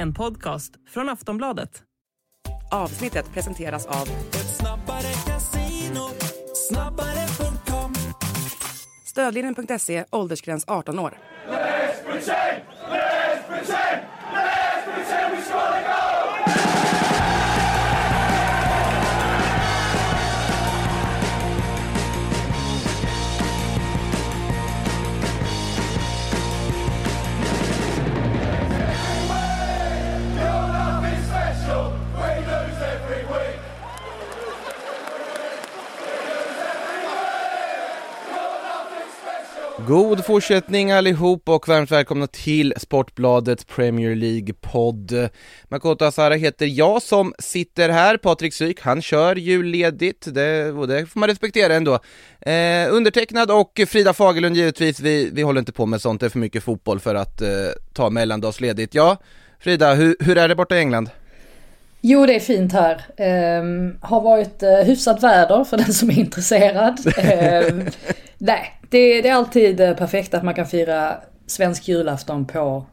En podcast från Aftonbladet. Avsnittet presenteras av Ett snabbare casino, snabbare.com Stödlinjen.se, åldersgräns 18 år. God fortsättning allihop och varmt välkomna till Sportbladets Premier League-podd. Makoto Asara heter jag som sitter här, Patrik Syk, han kör julledigt, det, och det får man respektera ändå. Eh, undertecknad och Frida Fagerlund givetvis, vi, vi håller inte på med sånt, det är för mycket fotboll för att eh, ta mellandagsledigt. Ja, Frida, hur, hur är det borta i England? Jo, det är fint här. Ehm, har varit eh, hyfsat väder för den som är intresserad. Ehm, nej, det, det är alltid eh, perfekt att man kan fira svensk julafton på,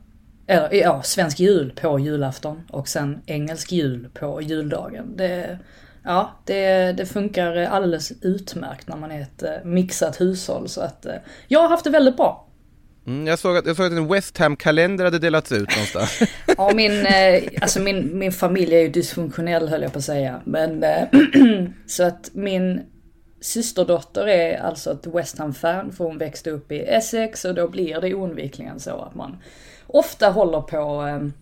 eller ja, svensk jul på julafton och sen engelsk jul på juldagen. Det, ja, det, det funkar alldeles utmärkt när man är ett eh, mixat hushåll. Så att eh, jag har haft det väldigt bra. Mm, jag, såg att, jag såg att en West Ham-kalender hade delats ut någonstans. Ja, min, eh, alltså min, min familj är ju dysfunktionell höll jag på att säga. Men eh, så att min systerdotter är alltså ett West Ham-fan för hon växte upp i Essex och då blir det oundvikligen så att man ofta håller på, ehm,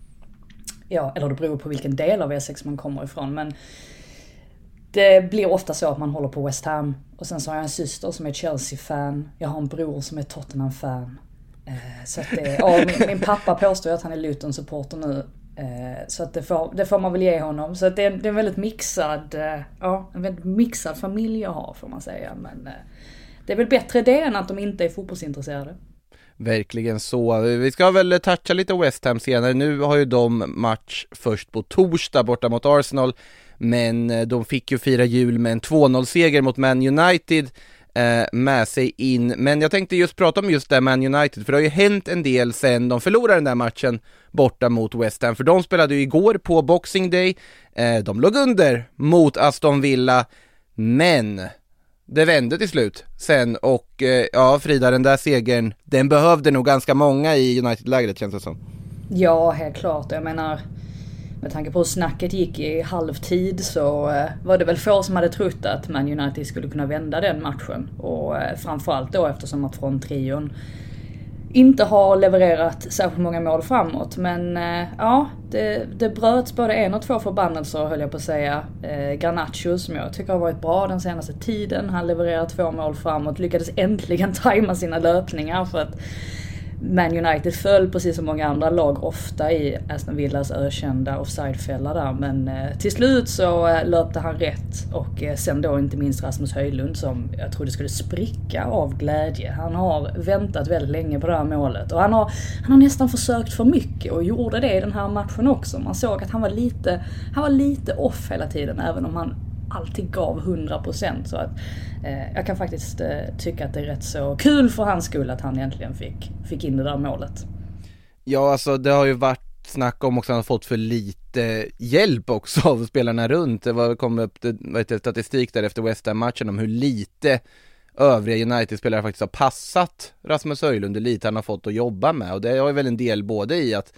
ja, eller det beror på vilken del av Essex man kommer ifrån, men det blir ofta så att man håller på West Ham. Och sen så har jag en syster som är Chelsea-fan, jag har en bror som är Tottenham-fan. Eh, så att det, ja, min, min pappa påstår ju att han är Luton-supporter nu. Eh, så att det får, det får man väl ge honom. Så att det, är, det är en väldigt mixad, eh, ja, en väldigt mixad familj jag har får man säga. Men eh, det är väl bättre det än att de inte är fotbollsintresserade. Verkligen så. Vi ska väl toucha lite West Ham senare. Nu har ju de match först på torsdag borta mot Arsenal, men de fick ju fira jul med en 2-0-seger mot Man United Eh, med sig in. Men jag tänkte just prata om just det Man United, för det har ju hänt en del sen de förlorade den där matchen borta mot West Ham, för de spelade ju igår på Boxing Day. Eh, de låg under mot Aston Villa, men det vände till slut sen och eh, ja Frida, den där segern, den behövde nog ganska många i United-lägret känns det som. Ja, helt klart. Jag menar, med tanke på hur snacket gick i halvtid så eh, var det väl få som hade trott att Man United skulle kunna vända den matchen. Och eh, framförallt då eftersom att från trion inte har levererat särskilt många mål framåt. Men eh, ja, det, det bröts både en och två förbannelser höll jag på att säga. Eh, Garnacho som jag tycker har varit bra den senaste tiden. Han levererar två mål framåt, lyckades äntligen tajma sina löpningar för att man United föll precis som många andra lag ofta i Aston Villas ökända offsidefälla där. Men eh, till slut så eh, löpte han rätt och eh, sen då inte minst Rasmus Höjlund som jag trodde skulle spricka av glädje. Han har väntat väldigt länge på det här målet och han har, han har nästan försökt för mycket och gjorde det i den här matchen också. Man såg att han var lite, han var lite off hela tiden även om han alltid gav 100% så att eh, jag kan faktiskt eh, tycka att det är rätt så kul för hans skull att han äntligen fick, fick in det där målet. Ja, alltså det har ju varit snack om också att han har fått för lite hjälp också av spelarna runt. Det var, kom upp vad heter, det, statistik där efter West Ham-matchen om hur lite övriga United-spelare faktiskt har passat Rasmus Höjlund, hur lite han har fått att jobba med och det har ju väl en del både i att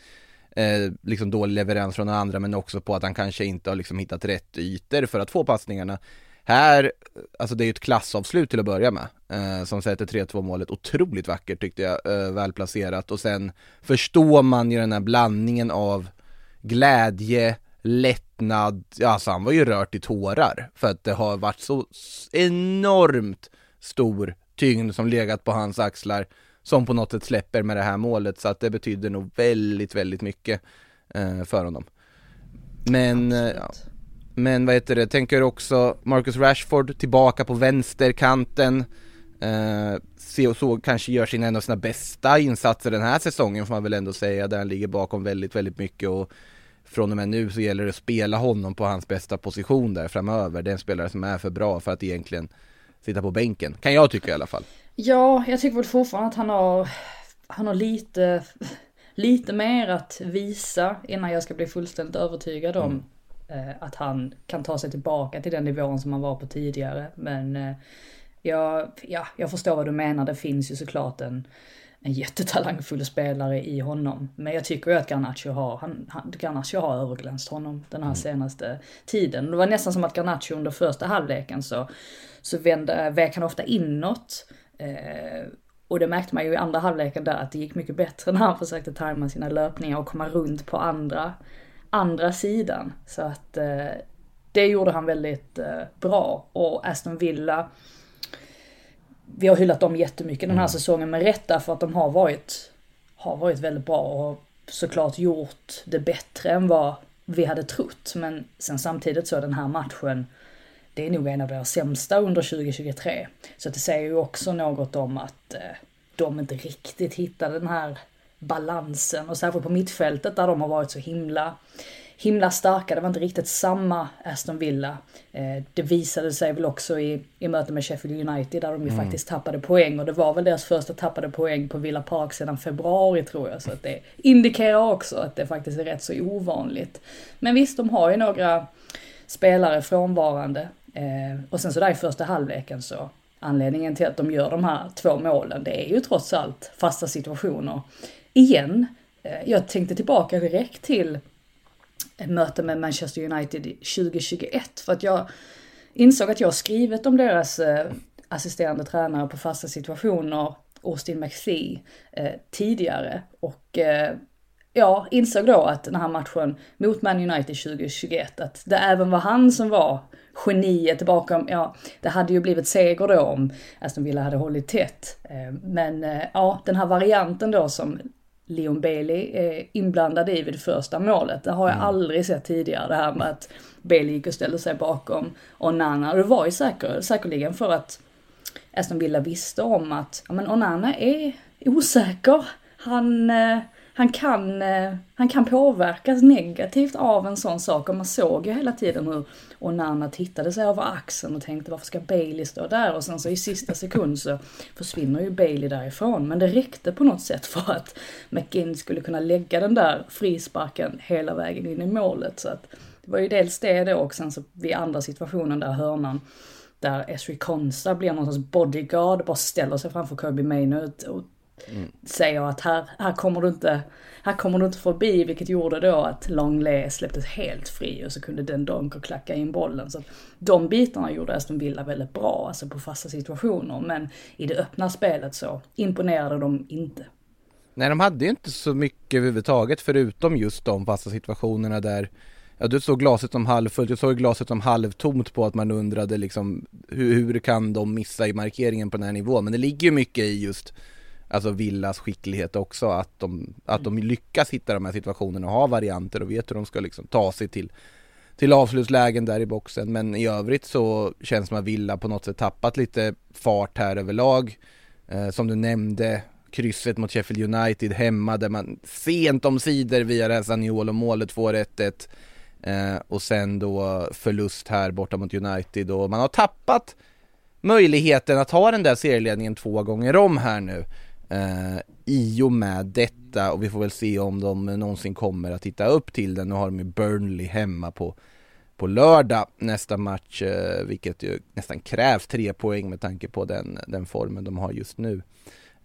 eh, liksom dålig leverans från andra men också på att han kanske inte har liksom hittat rätt ytor för att få passningarna. Här, alltså det är ju ett klassavslut till att börja med, eh, som sätter 3-2 målet, otroligt vackert tyckte jag, eh, välplacerat. Och sen förstår man ju den här blandningen av glädje, lättnad, ja alltså han var ju rört i tårar för att det har varit så enormt stor tyngd som legat på hans axlar som på något sätt släpper med det här målet så att det betyder nog väldigt, väldigt mycket eh, för honom. Men, eh, ja. men vad heter det, tänker också Marcus Rashford tillbaka på vänsterkanten. Eh, och så kanske gör sin en av sina bästa insatser den här säsongen får man väl ändå säga, där han ligger bakom väldigt, väldigt mycket och från och med nu så gäller det att spela honom på hans bästa position där framöver. Det är en spelare som är för bra för att egentligen sitta på bänken, kan jag tycka i alla fall. Ja, jag tycker väl fortfarande att han har, han har lite, lite mer att visa innan jag ska bli fullständigt övertygad om eh, att han kan ta sig tillbaka till den nivån som han var på tidigare. Men eh, jag, ja, jag förstår vad du menar, det finns ju såklart en, en jättetalangfull spelare i honom. Men jag tycker ju att Garnacho har, han, han, Garnacho har överglänst honom den här senaste tiden. Det var nästan som att Garnacho under första halvleken så, så vände, vek han ofta inåt. Eh, och det märkte man ju i andra halvleken där att det gick mycket bättre när han försökte tajma sina löpningar och komma runt på andra, andra sidan. Så att eh, det gjorde han väldigt eh, bra. Och Aston Villa, vi har hyllat dem jättemycket den här säsongen med rätta för att de har varit, har varit väldigt bra och såklart gjort det bättre än vad vi hade trott. Men sen samtidigt så den här matchen, det är nog en av deras sämsta under 2023. Så det säger ju också något om att eh, de inte riktigt hittade den här balansen och särskilt på mittfältet där de har varit så himla himla starka. Det var inte riktigt samma Aston Villa. Eh, det visade sig väl också i, i mötet med Sheffield United där de ju faktiskt tappade poäng och det var väl deras första tappade poäng på Villa Park sedan februari tror jag. Så att det indikerar också att det faktiskt är rätt så ovanligt. Men visst, de har ju några spelare frånvarande. Eh, och sen så där i första halvleken så anledningen till att de gör de här två målen, det är ju trots allt fasta situationer. Igen, eh, jag tänkte tillbaka direkt till ett möte med Manchester United 2021 för att jag insåg att jag skrivit om deras eh, assisterande tränare på fasta situationer, Austin McPhee, eh, tidigare. Och eh, ja, insåg då att den här matchen mot Man United 2021, att det även var han som var geniet bakom, ja, det hade ju blivit seger då om Aston Villa hade hållit tätt. Eh, Men eh, ja, den här varianten då som Leon Bailey är inblandad i vid det första målet. Det har jag aldrig sett tidigare, det här med att Bailey gick och ställde sig bakom Onana. Det var ju säker, säkerligen för att Aston Villa visste om att ja, men Onana är osäker. Han, eh, han, kan, eh, han kan påverkas negativt av en sån sak och man såg ju hela tiden hur Onana tittade sig över axeln och tänkte varför ska Bailey stå där? Och sen så i sista sekund så försvinner ju Bailey därifrån. Men det räckte på något sätt för att McGinn skulle kunna lägga den där frisparken hela vägen in i målet. Så att det var ju dels det då och sen så vid andra situationen där hörnan där Esri Konsa blir någon sorts bodyguard, bara ställer sig framför Kirby Maynard och säger att här, här, kommer du inte, här kommer du inte förbi, vilket gjorde då att Longley släpptes helt fri och så kunde den Donker klacka in bollen. Så att de bitarna gjorde Aston Villa väldigt bra, alltså på fasta situationer, men i det öppna spelet så imponerade de inte. Nej, de hade ju inte så mycket överhuvudtaget förutom just de fasta situationerna där Ja, du såg glaset som halvfullt, jag såg glaset som halvtomt på att man undrade liksom hur, hur kan de missa i markeringen på den här nivån? Men det ligger ju mycket i just Alltså Villas skicklighet också, att de, att de lyckas hitta de här situationerna och ha varianter och vet hur de ska liksom ta sig till till avslutslägen där i boxen men i övrigt så känns det som att Villa på något sätt tappat lite fart här överlag. Eh, som du nämnde, krysset mot Sheffield United hemma där man sent om sidor via det här Zaniolo målet får 1-1. Eh, och sen då förlust här borta mot United och man har tappat möjligheten att ha den där serieledningen två gånger om här nu. Eh, I och med detta och vi får väl se om de någonsin kommer att titta upp till den. Nu har de ju Burnley hemma på, på lördag nästa match, eh, vilket ju nästan krävs tre poäng med tanke på den, den formen de har just nu.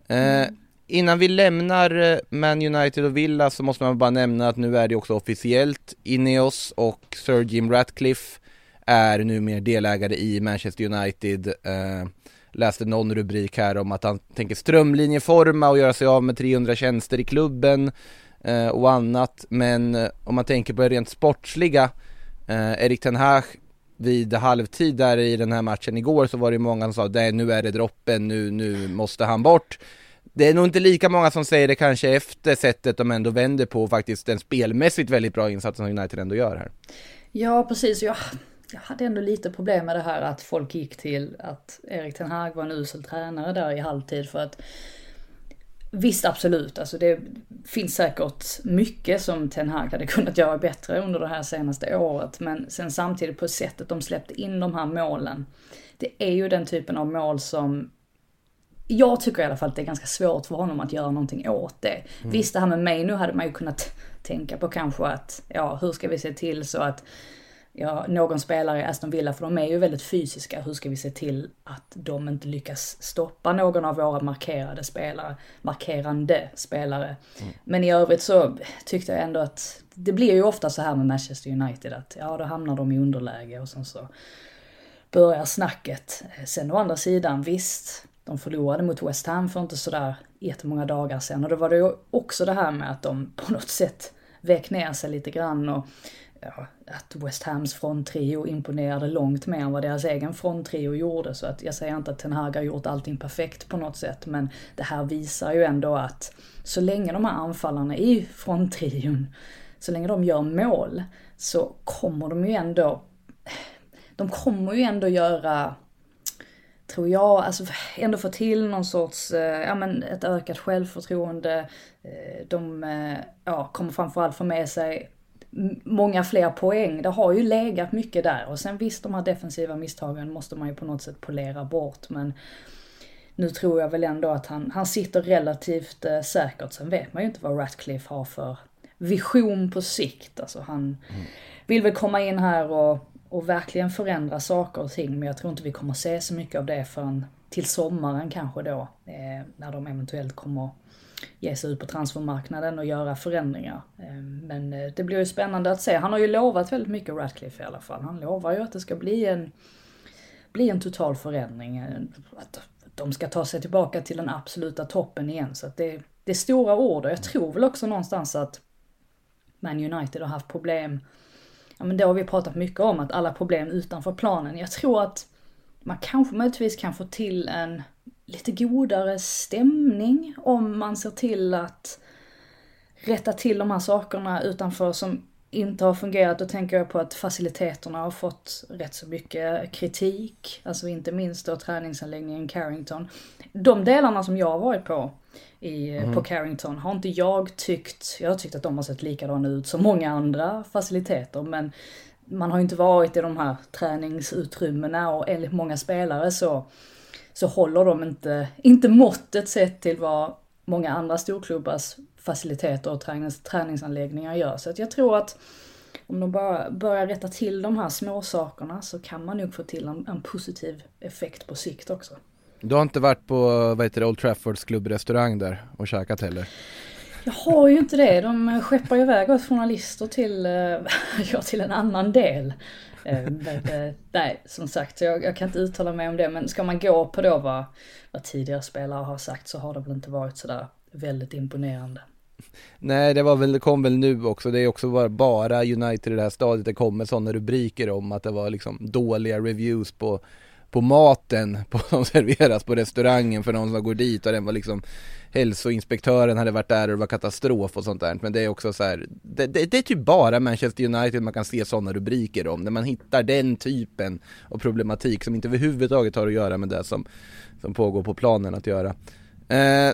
Eh, Innan vi lämnar eh, Man United och Villa så måste man bara nämna att nu är det också officiellt Ineos och Sir Jim Ratcliffe är numera delägare i Manchester United. Eh, läste någon rubrik här om att han tänker strömlinjeforma och göra sig av med 300 tjänster i klubben eh, och annat. Men eh, om man tänker på det rent sportsliga, eh, Erik Ten Hag vid halvtid där i den här matchen igår så var det många som sa att nu är det droppen, nu, nu måste han bort. Det är nog inte lika många som säger det kanske efter sättet de ändå vänder på faktiskt den spelmässigt väldigt bra insatsen som United ändå gör här. Ja, precis. Ja jag hade ändå lite problem med det här att folk gick till att Erik Ten Hag var en usel tränare där i halvtid för att Visst, absolut. Alltså det finns säkert mycket som Ten Hag hade kunnat göra bättre under det här senaste året. Men sen samtidigt på sättet de släppte in de här målen. Det är ju den typen av mål som jag tycker i alla fall att det är ganska svårt för honom att göra någonting åt det. Mm. Visst det här med mig nu hade man ju kunnat tänka på kanske att, ja hur ska vi se till så att ja, någon spelare i Aston Villa, för de är ju väldigt fysiska, hur ska vi se till att de inte lyckas stoppa någon av våra markerade spelare, markerande spelare. Men i övrigt så tyckte jag ändå att det blir ju ofta så här med Manchester United att ja, då hamnar de i underläge och sen så börjar snacket. Sen å andra sidan, visst, de förlorade mot West Ham för inte sådär jättemånga dagar sedan och då var det ju också det här med att de på något sätt vek ner sig lite grann och ja, att West Hams fronttrio imponerade långt mer än vad deras egen fronttrio gjorde. Så att jag säger inte att Ten Hag har gjort allting perfekt på något sätt, men det här visar ju ändå att så länge de här anfallarna i fronttrion, så länge de gör mål, så kommer de ju ändå, de kommer ju ändå göra tror jag, alltså ändå få till någon sorts, eh, ja men ett ökat självförtroende. Eh, de, eh, ja, kommer framförallt få med sig många fler poäng. Det har ju legat mycket där och sen visst de här defensiva misstagen måste man ju på något sätt polera bort men nu tror jag väl ändå att han, han sitter relativt eh, säkert. Sen vet man ju inte vad Ratcliffe har för vision på sikt. Alltså han vill väl komma in här och, och verkligen förändra saker och ting. Men jag tror inte vi kommer se så mycket av det förrän till sommaren kanske då. Eh, när de eventuellt kommer ge sig ut på transfermarknaden och göra förändringar. Ehm, men eh, det blir ju spännande att se. Han har ju lovat väldigt mycket Ratcliffe i alla fall. Han lovar ju att det ska bli en bli en total förändring. Ehm, att de ska ta sig tillbaka till den absoluta toppen igen. Så att det, det är stora ord och jag tror väl också någonstans att Man United har haft problem. Ja men det har vi pratat mycket om, att alla problem utanför planen. Jag tror att man kanske möjligtvis kan få till en lite godare stämning om man ser till att rätta till de här sakerna utanför som inte har fungerat. Då tänker jag på att faciliteterna har fått rätt så mycket kritik. Alltså inte minst då träningsanläggningen Carrington. De delarna som jag har varit på i, på Carrington har inte jag tyckt, jag har tyckt att de har sett likadana ut som många andra faciliteter men man har ju inte varit i de här träningsutrymmena och enligt många spelare så, så håller de inte, inte måttet sett till vad många andra storklubbars faciliteter och tränings, träningsanläggningar gör. Så att jag tror att om de bara börjar rätta till de här små sakerna så kan man nog få till en, en positiv effekt på sikt också. Du har inte varit på, vad heter det, Old Traffords klubbrestaurang där och käkat heller? Jag har ju inte det. De skeppar ju iväg oss journalister till, eh, ja, till en annan del. Eh, men, eh, nej, som sagt, jag, jag kan inte uttala mig om det. Men ska man gå på då vad, vad tidigare spelare har sagt så har det väl inte varit sådär väldigt imponerande. Nej, det var väl, det kom väl nu också. Det är också bara, bara United i det här stadiet. Det kommer sådana rubriker om att det var liksom dåliga reviews på, på maten på, som serveras på restaurangen för någon som går dit och den var liksom hälsoinspektören hade varit där och det var katastrof och sånt där. Men det är också så här, det, det, det är typ bara Manchester United man kan se sådana rubriker om. När man hittar den typen av problematik som inte överhuvudtaget har att göra med det som, som pågår på planen att göra. Eh,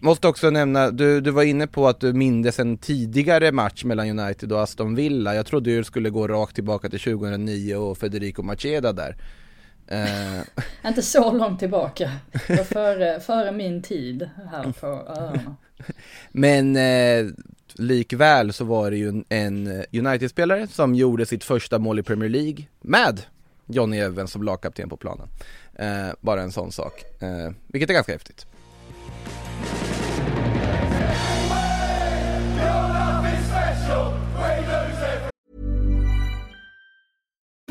måste också nämna, du, du var inne på att du mindes en tidigare match mellan United och Aston Villa. Jag trodde du skulle gå rakt tillbaka till 2009 och Federico Macheda där. Eh, Inte så långt tillbaka. Före, före min tid här på öarna. men eh, likväl så var det ju en- en United-spelare som gjorde sitt första mål i Premier League med Johnny Evans som lagkapten på planen. Eh, bara en sån sak, eh, vilket är ganska häftigt.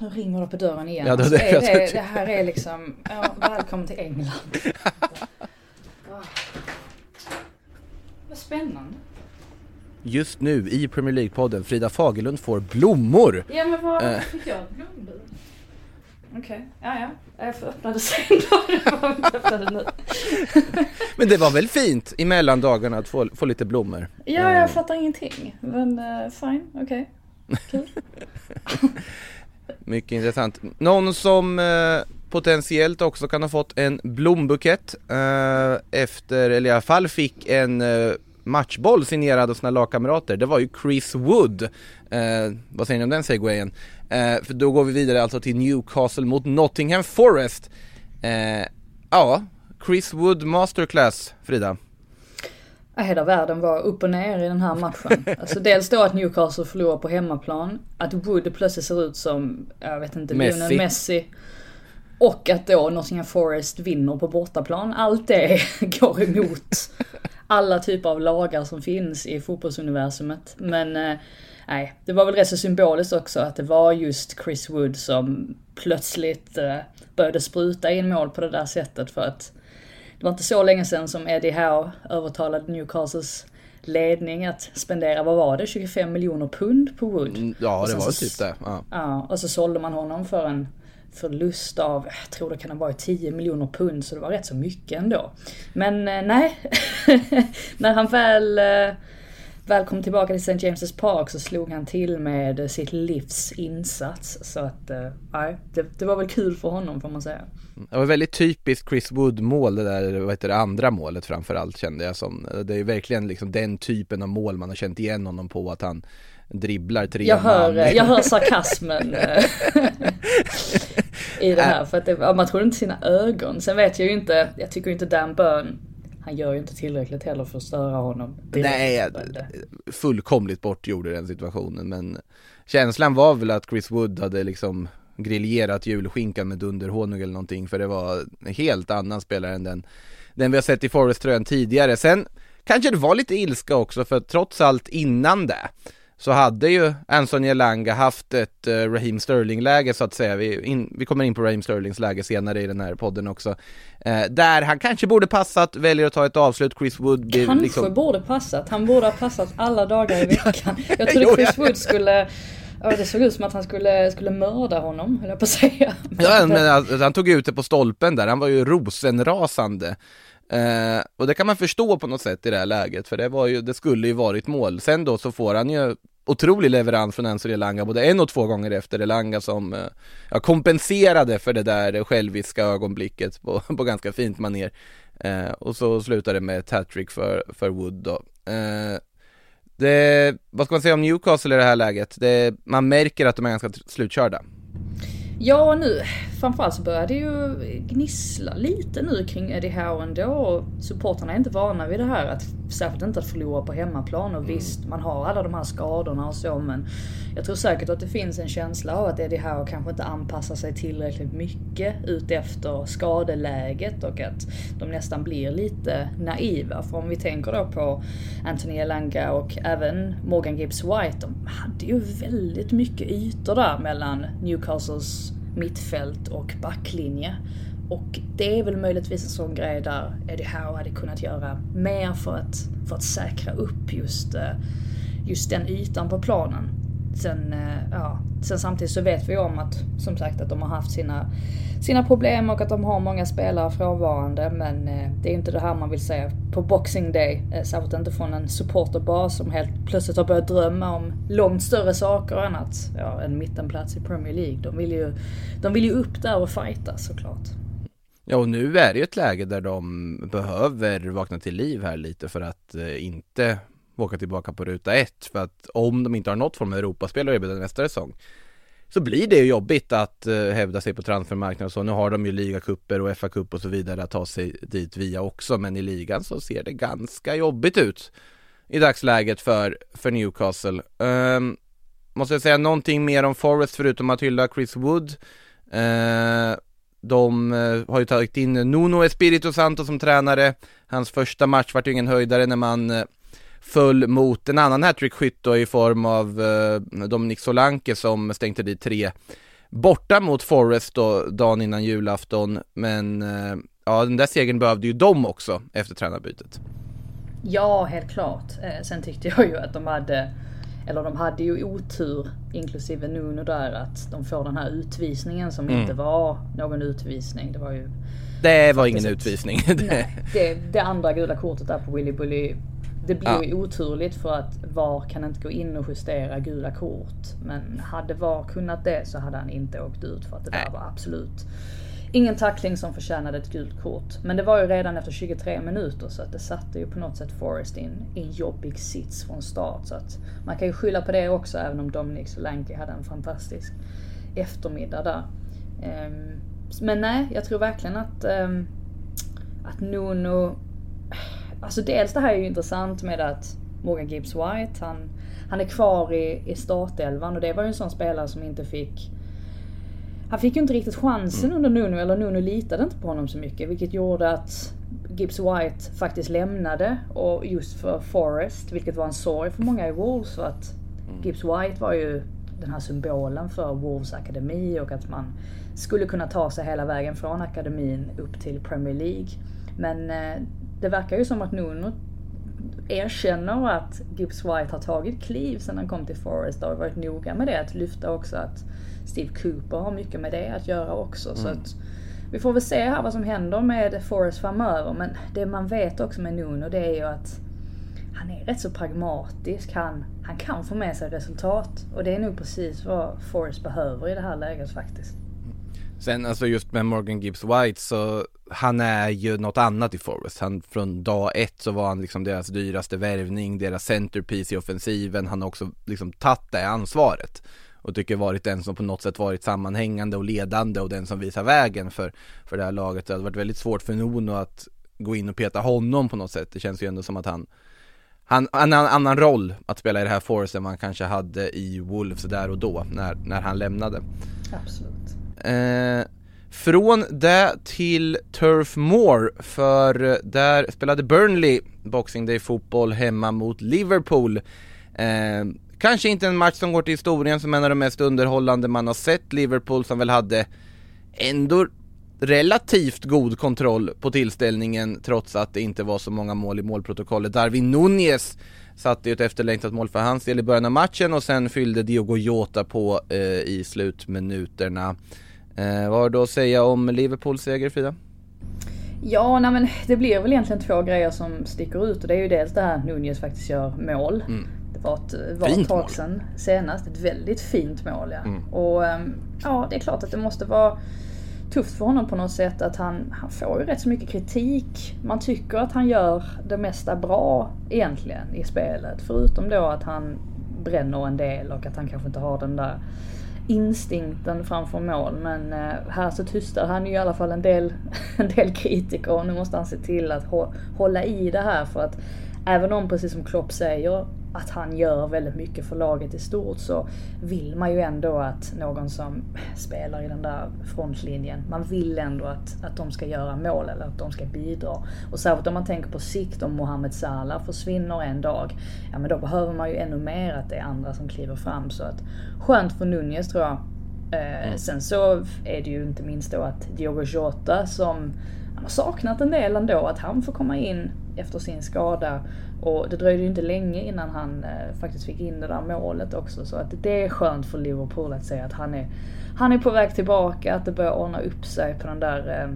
Nu ringer det på dörren igen. Ja, det var Alltså, det det, det här är liksom, ja, välkommen till England. Ah. Vad spännande. just nu i Premier League-podden. Frida Fagerlund får blommor. Ja men vad Eh. fick jag blombud? Okej, ja ja. Jag får öppna det sen då. Det. Men det var väl fint i mellandagarna att få, få lite blommor. Ja, jag fattar ingenting. Men uh, fine, okej. Kul. Mycket intressant. Någon som eh, potentiellt också kan ha fått en blombukett eh, efter, eller i alla fall fick en eh, matchboll signerad av sina lagkamrater. Det var ju Chris Wood. Eh, vad säger ni om den segwayen? Eh, för då går vi vidare alltså till Newcastle mot Nottingham Forest. Eh, ja, Chris Wood Masterclass, Frida. Ja, Hela världen var upp och ner i den här matchen. Alltså dels då att Newcastle förlorar på hemmaplan, att Wood plötsligt ser ut som, jag vet inte, Messi. Lionel Messi. Och att då Nottingham Forest vinner på bortaplan. Allt det går emot alla typer av lagar som finns i fotbollsuniversumet. Men eh, nej, det var väl rätt så symboliskt också att det var just Chris Wood som plötsligt eh, började spruta in mål på det där sättet för att det var inte så länge sedan som Eddie Howe övertalade Newcastles ledning att spendera, vad var det, 25 miljoner pund på Wood? Mm, Ja, Och det var så- typ det. Ja. Ja, och så sålde man honom för en förlust av, jag tror det kan ha varit 10 miljoner pund, så det var rätt så mycket ändå. Men eh, nej, när han väl, väl kom tillbaka till St. James' Park så slog han till med sitt livs insats. Så att, eh, nej, det, det var väl kul för honom får man säga. Det var väldigt typiskt Chris Wood mål det där, vad heter det, andra målet framförallt kände jag som. Det är verkligen liksom den typen av mål man har känt igen honom på att han dribblar tre Jag hör, man. jag hör sarkasmen eh, i det här. För att det, man trodde inte sina ögon. Sen vet jag ju inte, jag tycker inte Dan Burn, han gör ju inte tillräckligt heller för att störa honom. direkt. Nej, fullkomligt bortgjord i den situationen men känslan var väl att Chris Wood hade liksom griljerat julskinkan med dunderhonung eller någonting för det var en helt annan spelare än den, den vi har sett i Forest-tröjan tidigare. Sen kanske det var lite ilska också för trots allt innan det så hade ju Anthony Elanga haft ett uh, Raheem Sterling-läge så att säga. Vi, in, vi kommer in på Raheem Sterlings läge senare i den här podden också. Eh, där han kanske borde passat, väljer att ta ett avslut, Chris Wood blir Kanske liksom... borde passat. Han borde ha passat alla dagar i veckan. Jag trodde Jo, Chris. Wood skulle, ja, det såg ut som att han skulle, skulle mörda honom, höll jag på att säga. Ja, men alltså, han tog ut det på stolpen där, han var ju rosenrasande. Eh, och det kan man förstå på något sätt i det här läget, för det var ju, det skulle ju varit mål. Sen då så får han ju otrolig leverans från Enzo Elanga, både en och två gånger efter Elanga som eh, ja, kompenserade för det där själviska ögonblicket på, på ganska fint maner. Eh, och så slutar det med ett hattrick för, för Wood då. Eh, det, vad ska man säga om Newcastle i det här läget? Det, man märker att de är ganska slutkörda. Ja, nu framförallt så börjar det ju gnissla lite nu kring Eddie Howe ändå. Och supportrarna är inte vana vid det här, att, särskilt inte att förlora på hemmaplan. Och visst, man har alla de här skadorna och så, men jag tror säkert att det finns en känsla av att Eddie Howe kanske inte anpassar sig tillräckligt mycket ut efter skadeläget och att de nästan blir lite naiva. För om vi tänker då på Anthony Elanga och även Morgan Gibbs White, de hade ju väldigt mycket ytor där mellan Newcastles mittfält och backlinje. Och det är väl möjligtvis en sån grej där Eddie Howe hade kunnat göra mer för att, för att säkra upp just, eh, just den ytan på planen. Sen, eh, ja, sen samtidigt så vet vi om att, som sagt, att de har haft sina, sina problem och att de har många spelare frånvarande. Men eh, det är inte det här man vill se på Boxing Day. Eh, särskilt inte från en supporterbas som helt plötsligt har börjat drömma om långt större saker än att, ja, en mittenplats i Premier League. De vill ju, de vill ju upp där och fighta såklart. Ja och nu är det ju ett läge där de behöver vakna till liv här lite för att inte åka tillbaka på ruta ett. För att om de inte har något form av Europaspel att erbjuda nästa säsong så blir det ju jobbigt att eh, hävda sig på transfermarknaden och så. Nu har de ju ligacuper och FA-cup och så vidare att ta sig dit via också men i ligan så ser det ganska jobbigt ut i dagsläget för, för Newcastle. Um, måste jag säga någonting mer om Forest förutom att hylla Chris Wood. Uh, de eh, har ju tagit in Nuno Espirito Santo som tränare. Hans första match vart ju ingen höjdare när man eh, föll mot en annan hattrick-skytt i form av eh, Dominic Solanke som stänkte dit tre borta mot Forest då dagen innan julafton. Men eh, ja, den där segern behövde ju de också efter tränarbytet. Ja, helt klart. Eh, sen tyckte jag ju att de hade, eller de hade ju otur, inklusive Nuno där, att de får den här utvisningen som Mm. inte var någon utvisning. Det var ju Det var ingen utvisning. Nej, det, det andra gula kortet där på Willy Bully. Det blir Ja. ju oturligt för att VAR kan inte gå in och justera gula kort. Men hade VAR kunnat det så hade han inte åkt ut för att det där Nej. var absolut ingen tackling som förtjänade ett gult kort. Men det var ju redan efter 23 minuter så att det satte ju på något sätt Forrest in i en jobbig sits från start. Så att man kan ju skylla på det också även om Dominic Solanke hade en fantastisk eftermiddag där. Ehm, men nej, jag tror verkligen att ehm, att Nuno... Alltså dels det här är ju intressant med att Morgan Gibbs White, han, han är kvar i, i startelvan. Och det var ju en sån spelare som inte fick... Han fick ju inte riktigt chansen under Nuno, eller Nuno litade inte på honom så mycket, vilket gjorde att Gibbs White faktiskt lämnade och just för Forrest, vilket var en sorg för många i Wolves för att Gibbs White var ju den här symbolen för Wolves akademi och att man skulle kunna ta sig hela vägen från akademin upp till Premier League. Men eh, det verkar ju som att Nuno erkänner att Gibbs White har tagit kliv sedan han kom till Forest och har varit noga med det. Att lyfta också att Steve Cooper har mycket med det att göra också. Så att vi får väl se här vad som händer med Forest framöver. Men det man vet också med Nuno det är ju att han är rätt så pragmatisk. Han, han kan få med sig resultat. Och det är nog precis vad Forest behöver i det här läget faktiskt. Sen alltså just med Morgan Gibbs White så han är ju något annat i Forest. Han från dag ett så var han liksom deras dyraste värvning, deras centerpiece i offensiven. Han har också liksom tagit det ansvaret och tycker varit den som på något sätt varit sammanhängande och ledande och den som visar vägen för, för det här laget. Det hade varit väldigt svårt för Nuno att gå in och peta honom på något sätt. Det känns ju ändå som att han han han har en annan roll att spela i det här Forest än man kanske hade i Wolves där och då när, när han lämnade. Absolut. Eh, från det till Turf Moor, för där spelade Burnley Boxing Day fotboll hemma mot Liverpool. Eh, kanske inte en match som går till historien som en av de mest underhållande man har sett. Liverpool som väl hade ändå relativt god kontroll på tillställningen trots att det inte var så många mål i målprotokollet. Darwin Nunez satte ju ett efterlängtat mål för hans del i början av matchen och sen fyllde Diogo Jota på eh, i slutminuterna. Eh, vad har du att säga om Liverpools seger Frida? Ja, nej men det blir väl egentligen två grejer som sticker ut och det är ju dels det här Nunez faktiskt gör mål. Det var ett, var ett tag mål. sedan senast. Ett väldigt fint mål ja. Och ehm, ja, det är klart att det måste vara tufft för honom på något sätt att han, han får ju rätt så mycket kritik. Man tycker att han gör det mesta bra egentligen i spelet. Förutom då att han bränner en del och att han kanske inte har den där instinkten framför mål. Men eh, här så tystar han ju i alla fall en del, en del kritiker och nu måste han se till att hålla i det här för att även om, precis som Klopp säger, att han gör väldigt mycket för laget i stort så vill man ju ändå att någon som spelar i den där frontlinjen, man vill ändå att, att de ska göra mål eller att de ska bidra. Och särskilt om man tänker på sikt om Mohamed Salah försvinner en dag, ja men då behöver man ju ännu mer att det är andra som kliver fram. Så att skönt för Nunez tror jag. Eh, Sen så är det ju inte minst då att Diogo Jota som han har saknat en del ändå, att han får komma in efter sin skada. Och det dröjde ju inte länge innan han eh, faktiskt fick in det där målet också. Så att det är skönt för Liverpool att säga att han är, han är på väg tillbaka, att det börjar ordna upp sig på den där eh,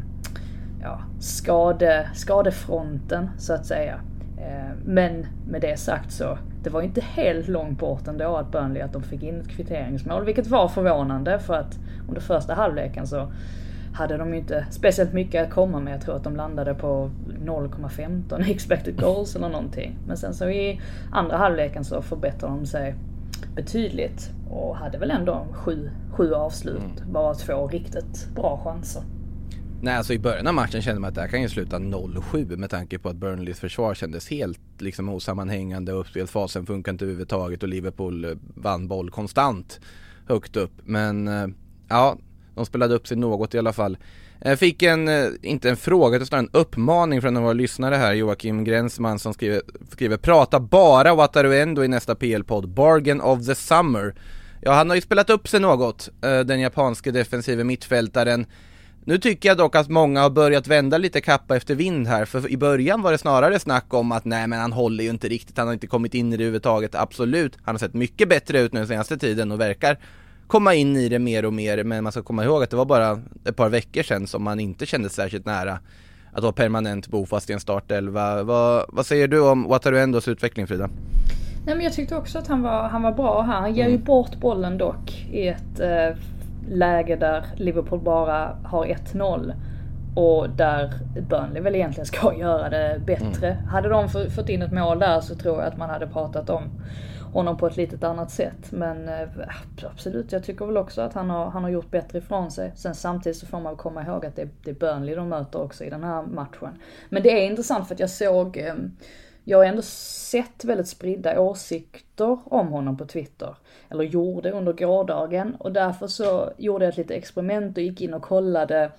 ja, skade, skadefronten så att säga. Eh, Men med det sagt så, det var inte helt långt bort ändå att Burnley att de fick in ett kvitteringsmål, vilket var förvånande för att under första halvleken så hade de ju inte speciellt mycket att komma med. Jag tror att de landade på 0,15 expected goals eller någonting. Men sen så i andra halvleken så förbättrade de sig betydligt och hade väl ändå sju, sju avslut, bara två riktigt bra chanser. Nej alltså i början av matchen kände man att det här kan ju sluta 0-7 med tanke på att Burnleys försvar kändes helt liksom osammanhängande och uppspelsfasen funkar inte överhuvudtaget och Liverpool vann boll konstant högt upp. Men eh, ja, de spelade upp sig något i alla fall. Jag fick en, eh, inte en fråga utan snarare en uppmaning från en av våra lyssnare här, Joakim Gränsman som skriver, skriver Prata bara Wataruendo i nästa PL-podd, Bargain of the Summer. Ja, han har ju spelat upp sig något, eh, den japanske defensive mittfältaren Nu tycker jag dock att många har börjat vända lite kappa efter vind här, för i början var det snarare snack om att nej men han håller ju inte riktigt, han har inte kommit in i det överhuvudtaget, absolut. Han har sett mycket bättre ut nu den senaste tiden och verkar komma in i det mer och mer, men man ska komma ihåg att det var bara ett par veckor sedan som man inte kände särskilt nära att vara permanent bofast i en startelva. Vad, vad säger du om Wataruendos utveckling Frida? Nej men jag tyckte också att han var, han var bra här. Han ger ju bort bollen dock i ett eh, läge där Liverpool bara har 1-0. Och där Burnley väl egentligen ska göra det bättre. Hade de fått in ett mål där så tror jag att man hade pratat om honom på ett litet annat sätt. Men eh, absolut, jag tycker väl också att han har, han har gjort bättre ifrån sig. Sen samtidigt så får man komma ihåg att det, det är Burnley de möter också i den här matchen. Men det är intressant för att jag såg eh, jag har ändå sett väldigt spridda åsikter om honom på Twitter. Eller gjorde under gårdagen. Och därför så gjorde jag ett litet experiment och gick in och kollade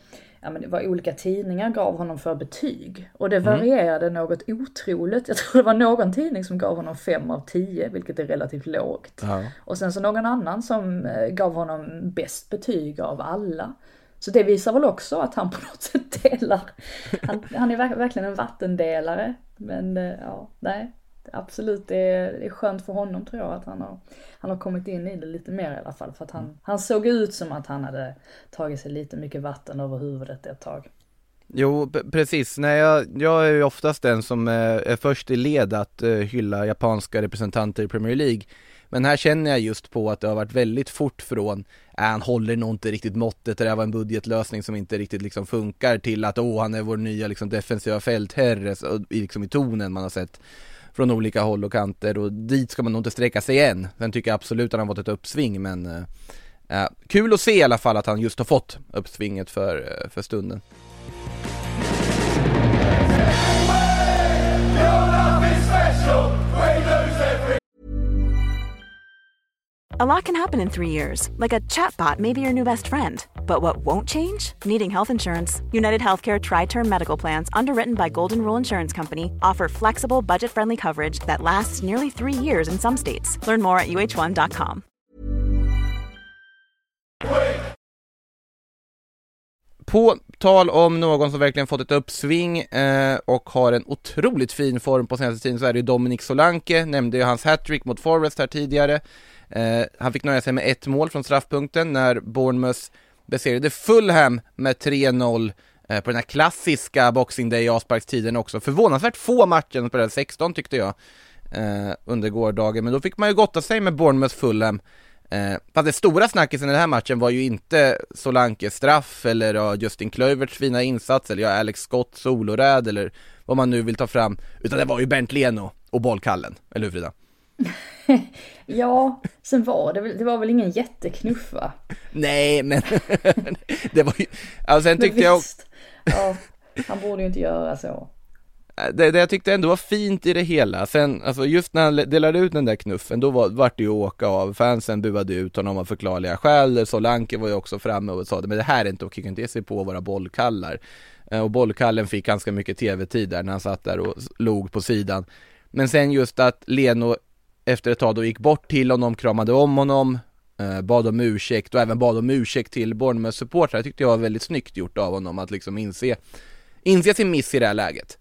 ja, men vad olika tidningar gav honom för betyg. Och det varierade något otroligt. Jag tror det var någon tidning som gav honom 5 av 10, vilket är relativt lågt. Ja. Och sen så någon annan som eh, gav honom bäst betyg av alla. Så det visar väl också att han på något sätt delar, han, han är verk- verkligen en vattendelare. Men eh, ja, nej, absolut det är, det är skönt för honom tror jag att han har, han har kommit in i det lite mer i alla fall. För att han, han såg ut som att han hade tagit sig lite mycket vatten över huvudet ett tag. Jo, precis. Nej, jag, jag är ju oftast den som är, är först i led att uh, hylla japanska representanter i Premier League. Men här känner jag just på att det har varit väldigt fort från, äh, han håller nog inte riktigt måttet, det där var en budgetlösning som inte riktigt liksom funkar till att åh, han är vår nya liksom defensiva fältherre, liksom i tonen man har sett från olika håll och kanter och dit ska man nog inte sträcka sig än. Sen tycker jag absolut att han har fått ett uppsving men uh, kul att se i alla fall att han just har fått uppsvinget för, eh, för stunden. A lot can happen in three years, like a chatbot may be your new best friend. But what won't change? Needing health insurance. United Healthcare Tri Term Medical Plans, underwritten by Golden Rule Insurance Company, offer flexible, budget friendly coverage that lasts nearly three years in some states. Learn more at uh1.com. På tal om någon som verkligen fått ett uppsving eh, och har en otroligt fin form på senaste tiden så är det ju Dominic Solanke, nämnde ju hans hattrick mot Forest här tidigare. Eh, han fick nöja sig med ett mål från straffpunkten när Bournemouth besegrade Fulham med 3-0 eh, på den här klassiska Boxing Day avsparkstiden också. Förvånansvärt få matcher, på 16 tyckte jag, eh, under gårdagen, men då fick man ju gotta sig med Bournemouth Fulham. Eh, fast det stora snackisen i den här matchen var ju inte Solankes straff eller ja, Justin Kluiverts fina insats eller ja, Alex Scott soloräd eller vad man nu vill ta fram, utan det var ju Bernt Leno och bollkallen, eller hur Frida? Ja, sen var det väl, det var väl ingen jätteknuff va? Nej, men det var ju, alltså sen tyckte jag ja, han borde ju inte göra så. det, det jag tyckte ändå var fint i det hela, sen alltså just när han delade ut den där knuffen, då var, vart det ju åka av, fansen buade ut honom av förklarliga skäl, Solanke var ju också framme och sa det, men det här är inte okej, kan inte ge sig på våra bollkallar. Eh, Och bollkallen fick ganska mycket tv-tid där när han satt där och log på sidan. Men sen just att Leno efter ett tag då gick bort till honom, kramade om honom, eh, bad om ursäkt och även bad om ursäkt till Bournemouth supportrar. Det tyckte jag var väldigt snyggt gjort av honom att liksom inse, inse sin miss i det här läget.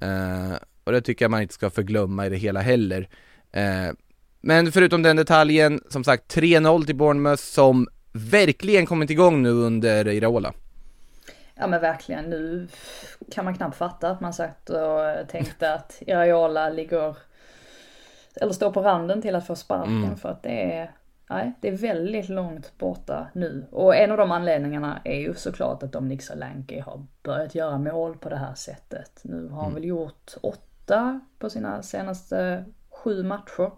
Eh, och det tycker jag man inte ska förglömma i det hela heller. Eh, men förutom den detaljen, som sagt 3-0 till Bournemouth som verkligen kommit igång nu under Iraola. Ja men verkligen, nu kan man knappt fatta att man satt och tänkte att Iraola ligger, eller står på randen till att få sparken för att det är, nej, det är väldigt långt borta nu. Och en av de anledningarna är ju såklart att Dominic Solanke har börjat göra mål på det här sättet. Nu har han väl gjort åtta på sina senaste sju matcher.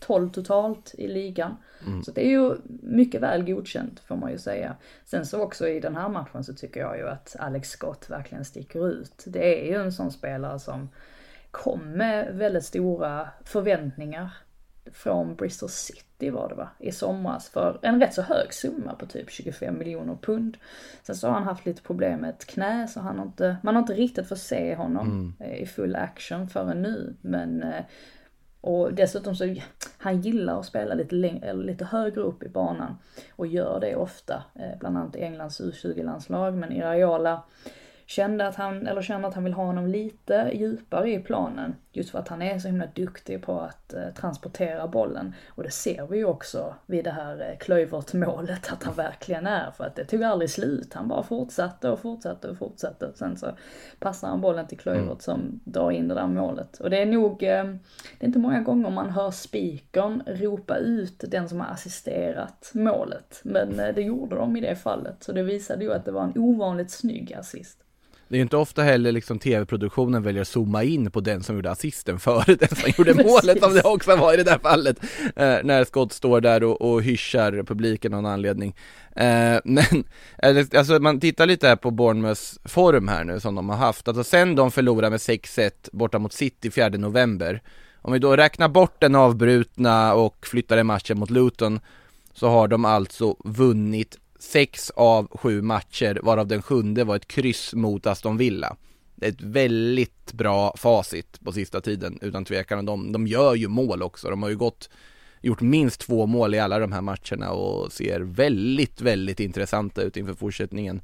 12 totalt i ligan. Så det är ju mycket väl godkänt får man ju säga. Sen så också i den här matchen så tycker jag ju att Alex Scott verkligen sticker ut. Det är ju en sån spelare som kom med väldigt stora förväntningar från Bristol City var det va, i somras för en rätt så hög summa på typ 25 miljoner pund. Sen så har han haft lite problem med ett knä så han har inte, man har inte riktigt fått se honom eh, i full action förrän nu. Men, eh, och dessutom så, han gillar att spela lite, läng- eller lite högre upp i banan och gör det ofta, eh, bland annat i Englands U20-landslag, men Iraola kände att han, eller känner att han vill ha honom lite djupare i planen. Just för att han är så himla duktig på att eh, transportera bollen. Och det ser vi ju också vid det här eh, Klövert-målet att han verkligen är. För att det tog aldrig slut. Han bara fortsatte och fortsatte och fortsatte. Sen så passar han bollen till Klövert som drar in det där målet. Och det är nog, eh, det är inte många gånger man hör spikern ropa ut den som har assisterat målet. Men det gjorde de i det fallet. Så det visade ju att det var en ovanligt snygg assist. Det är ju inte ofta heller liksom tv-produktionen väljer att zooma in på den som gjorde assisten före den som gjorde målet som det också var i det där fallet. Eh, när Scott står där och, och hyschar publiken av någon anledning. Eh, men, alltså man tittar lite här på Bournemouths form här nu som de har haft. Alltså sen de förlorade med 6-1 borta mot City 4 november. Om vi då räknar bort den avbrutna och flyttade matchen mot Luton så har de alltså vunnit sex av sju matcher varav den sjunde var ett kryss mot Aston Villa. Det är ett väldigt bra facit på sista tiden utan tvekan de, de gör ju mål också. De har ju gått gjort minst två mål i alla de här matcherna och ser väldigt, väldigt intressanta ut inför fortsättningen.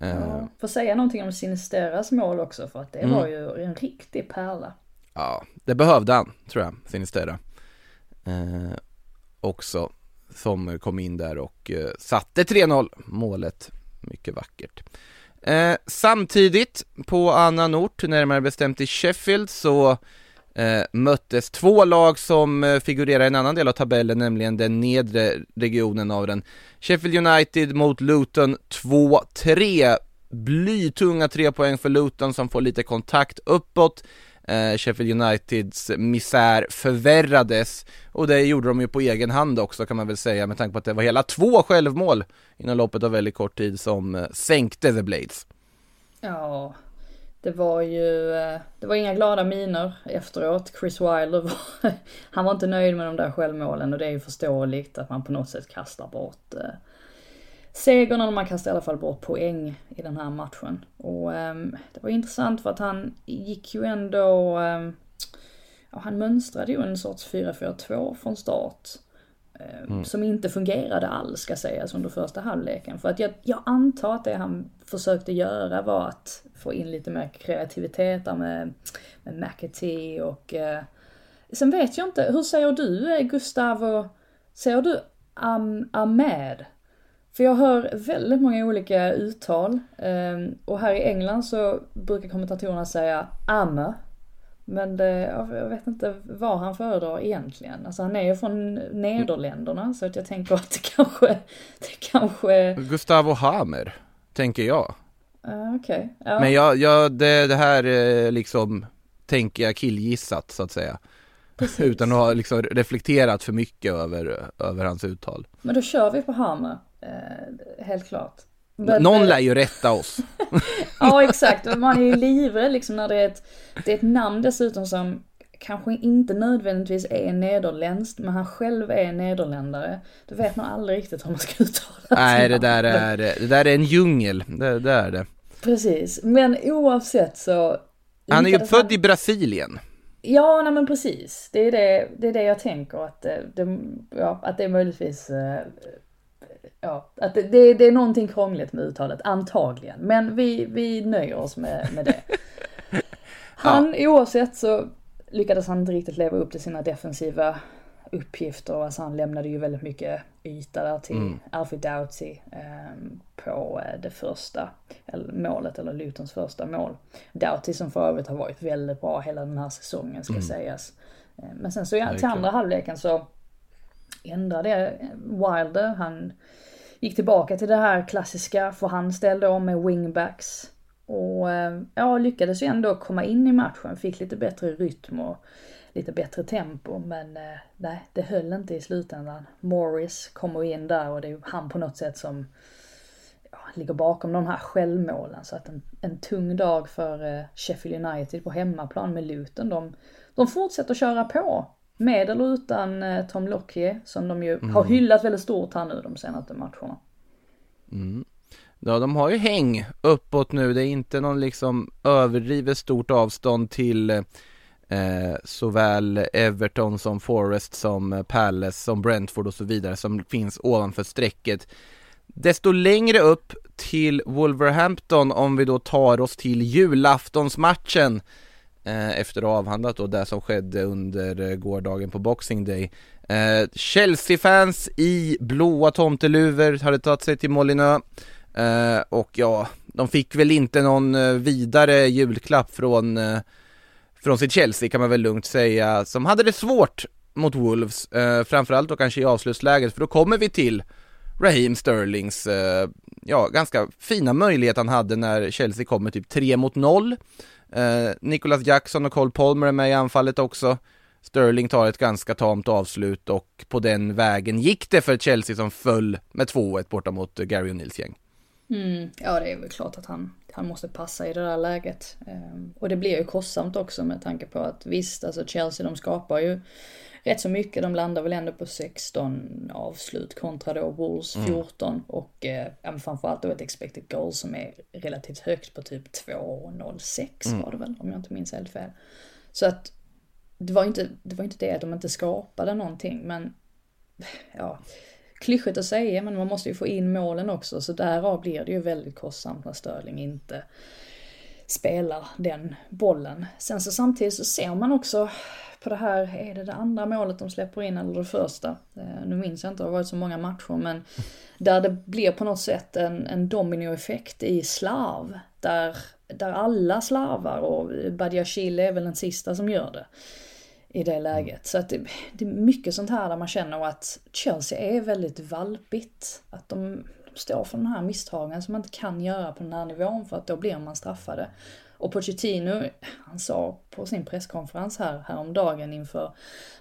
Eh, Ja. Får säga någonting om Sinisteras mål också för att det Mm. var ju en riktig pärla. Ja, det behövde han, tror jag, Sinistera. Eh, också, som kom in där och eh, satte 3-0 målet. Mycket vackert. Eh, samtidigt, på annan ort, närmare bestämt i Sheffield, så eh, möttes två lag som eh, figurerar i en annan del av tabellen, nämligen den nedre regionen av den. Sheffield United mot Luton 2-3. Blytunga tre poäng för Luton som får lite kontakt uppåt. Eh, Sheffield Uniteds misär förvärrades och det gjorde de ju på egen hand också kan man väl säga med tanke på att det var hela två självmål inom loppet av väldigt kort tid som eh, sänkte The Blades. Ja, det var ju, eh, det var inga glada miner efteråt. Chris Wilder var, han var inte nöjd med de där självmålen och det är ju förståeligt att man på något sätt kastar bort eh, segern eller man kastar i alla fall bort poäng i den här matchen. Och ehm, det var intressant för att han gick ju ändå, ehm, ja han mönstrade ju en sorts 4-4-2 från start. ehm, Som inte fungerade alls ska sägas under första halvleken. För att jag, jag antar att det han försökte göra var att få in lite mer kreativitet där med, med McAtee och eh, Sen vet jag inte, hur säger du eh, Gustavo? Säger du am, Ahmed? För jag hör väldigt många olika uttal. ehm, Och här i England så brukar kommentatorerna säga Amme. Men det, jag vet inte vad han föredrar egentligen. Alltså han är ju från Nederländerna så att jag tänker att det kanske, det kanske, Gustavo Hamer, tänker jag. uh, okej. Ja. Men jag, jag det, det här eh, liksom tänker jag killgissat så att säga. Utan att ha liksom reflekterat för mycket över, över hans uttal. Men då kör vi på Hammer. Eh, helt klart. Men- Någon lär ju rätta oss. Ja exakt, man är ju livrädd liksom när det är ett, det är ett namn dessutom som kanske inte nödvändigtvis är nederländskt, men han själv är nederländare. Då vet man aldrig riktigt hur man ska uttala Nej, det där är, det där är en djungel. Det, det är det. Precis, men oavsett så... Han är ju född i Brasilien. Ja, nej men precis. Det är det, det, är det jag tänker att det, det, ja, att det är möjligtvis, eh, ja, att det, det, det är någonting krångligt med uttalet, antagligen. Men vi, vi nöjer oss med, med det. Han, oavsett så lyckades han inte riktigt leva upp till sina defensiva uppgifter. Alltså han lämnade ju väldigt mycket yta där till Alfred Doughty eh, på det första eller, målet, eller Lutons första mål. Doughty som för övrigt har varit väldigt bra hela den här säsongen ska sägas. Eh, men sen så ja, till andra halvleken så ändrade Wilder, han gick tillbaka till det här klassiska för han ställde om med wingbacks. Och eh, ja, lyckades ju ändå komma in i matchen, fick lite bättre rytm och lite bättre tempo. Men eh, nej, det höll inte i slutändan. Morris kommer in där och det är han på något sätt som ja, ligger bakom de här självmålen. Så att en, en tung dag för eh, Sheffield United på hemmaplan med Luton. De, de fortsätter köra på. Med eller utan eh, Tom Lockyer som de ju har hyllat väldigt stort här nu de senaste matcherna. Ja, de har ju häng uppåt nu. Det är inte någon liksom överdrivet stort avstånd till eh, såväl Everton som Forest som Palace som Brentford och så vidare som finns ovanför strecket. Desto längre upp till Wolverhampton om vi då tar oss till julaftonsmatchen eh, Eh, efter att ha avhandlat då det som skedde under eh, gårdagen på Boxing Day. Eh, Chelsea-fans i blåa tomteluvor hade tagit sig till Molinö eh, och ja, de fick väl inte någon eh, vidare julklapp från, eh, från sitt Chelsea kan man väl lugnt säga, som hade det svårt mot Wolves, eh, framförallt då kanske i avslutsläget, för då kommer vi till Raheem Sterlings, eh, ja, ganska fina möjlighet han hade när Chelsea kom med typ 3 mot 0. Eh, Nicholas Jackson och Cole Palmer är med i anfallet också. Sterling tar ett ganska tamt avslut och på den vägen gick det för Chelsea som föll med 2-1 borta mot eh, Gary O'Neills gäng. Mm, ja, det är väl klart att han, han måste passa i det där läget. Ehm, och det blir ju kostsamt också med tanke på att visst, alltså Chelsea de skapar ju rätt så mycket. De landar väl ändå på 16 avslut kontra då Wolves 14 mm. och eh, framförallt då ett expected goal som är relativt högt på typ 2,06 mm. var det väl om jag inte minns helt fel. Så att det var inte det, var inte det att de inte skapade någonting men ja, klyschigt att säga men man måste ju få in målen också så därav blir det ju väldigt kostsamt när Sterling inte spelar den bollen. Sen så samtidigt så ser man också på det här, är det det andra målet de släpper in eller det första? Eh, nu minns jag inte, det har varit så många matcher men där det blir på något sätt en, en dominoeffekt i slarv. Där, där alla slarvar och Badiashile är väl den sista som gör det i det läget. Så att det, det, är mycket sånt här där man känner att Chelsea är väldigt valpigt. Att de, de står för den här misstagen som man inte kan göra på den här nivån för att då blir man straffade. Och Pochettino, han sa på sin presskonferens här häromdagen inför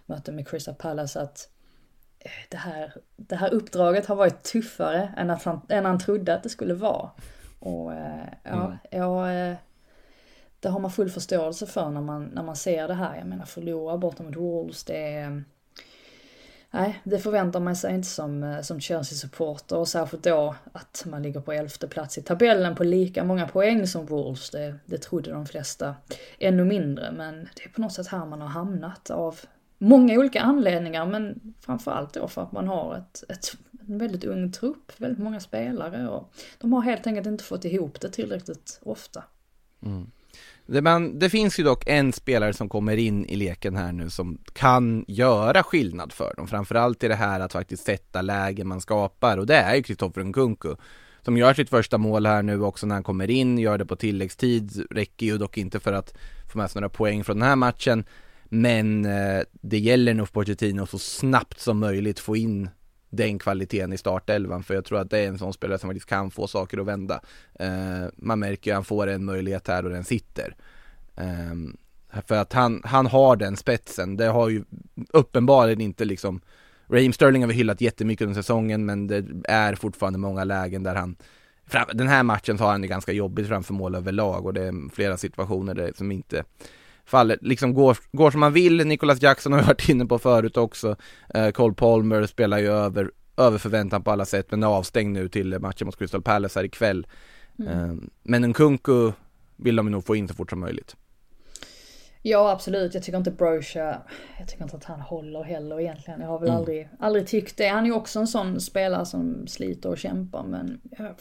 mötet med Crystal Palace att eh, det här, det här uppdraget har varit tuffare än, att han, än han trodde att det skulle vara. Och eh, ja, mm. jag, eh, det har man full förståelse för när man, när man ser det här. Jag menar förlora borta mot Wolves, det är Nej, det förväntar man sig inte som, eh, som Chelsea-supporter och särskilt då att man ligger på elfte plats i tabellen på lika många poäng som Wolves. Det, det trodde de flesta ännu mindre, men det är på något sätt här man har hamnat av många olika anledningar, men framförallt då för att man har ett, ett, en väldigt ung trupp, väldigt många spelare och de har helt enkelt inte fått ihop det tillräckligt ofta. Mm. Det, det finns ju dock en spelare som kommer in i leken här nu som kan göra skillnad för dem, framförallt i det här att faktiskt sätta lägen man skapar och det är ju Kristoffer Nkunku som gör sitt första mål här nu också när han kommer in, gör det på tilläggstid, räcker ju dock inte för att få med sig några poäng från den här matchen. Men eh, det gäller nog för Pochettino så snabbt som möjligt få in den kvaliteten i startelvan för jag tror att det är en sån spelare som faktiskt kan få saker att vända. Eh, man märker ju att han får en möjlighet här och den sitter. Eh, för att han, han har den spetsen, det har ju uppenbarligen inte liksom Raheem Sterling har vi hyllat jättemycket under säsongen men det är fortfarande många lägen där han Den här matchen så har han det ganska jobbigt framför mål överlag och det är flera situationer där som inte faller, liksom går, går som man vill. Nicholas Jackson har vi varit inne på förut också. Eh, Cole Palmer spelar ju över, över förväntan på alla sätt men är avstängd nu till matchen mot Crystal Palace här ikväll. Mm. Eh, men Nkunku vill de nog få in så fort som möjligt. Ja absolut, jag tycker inte Brocha, jag tycker inte att han håller heller egentligen. Jag har väl mm. aldrig, aldrig tyckt det. Han är ju också en sån spelare som sliter och kämpar men ja,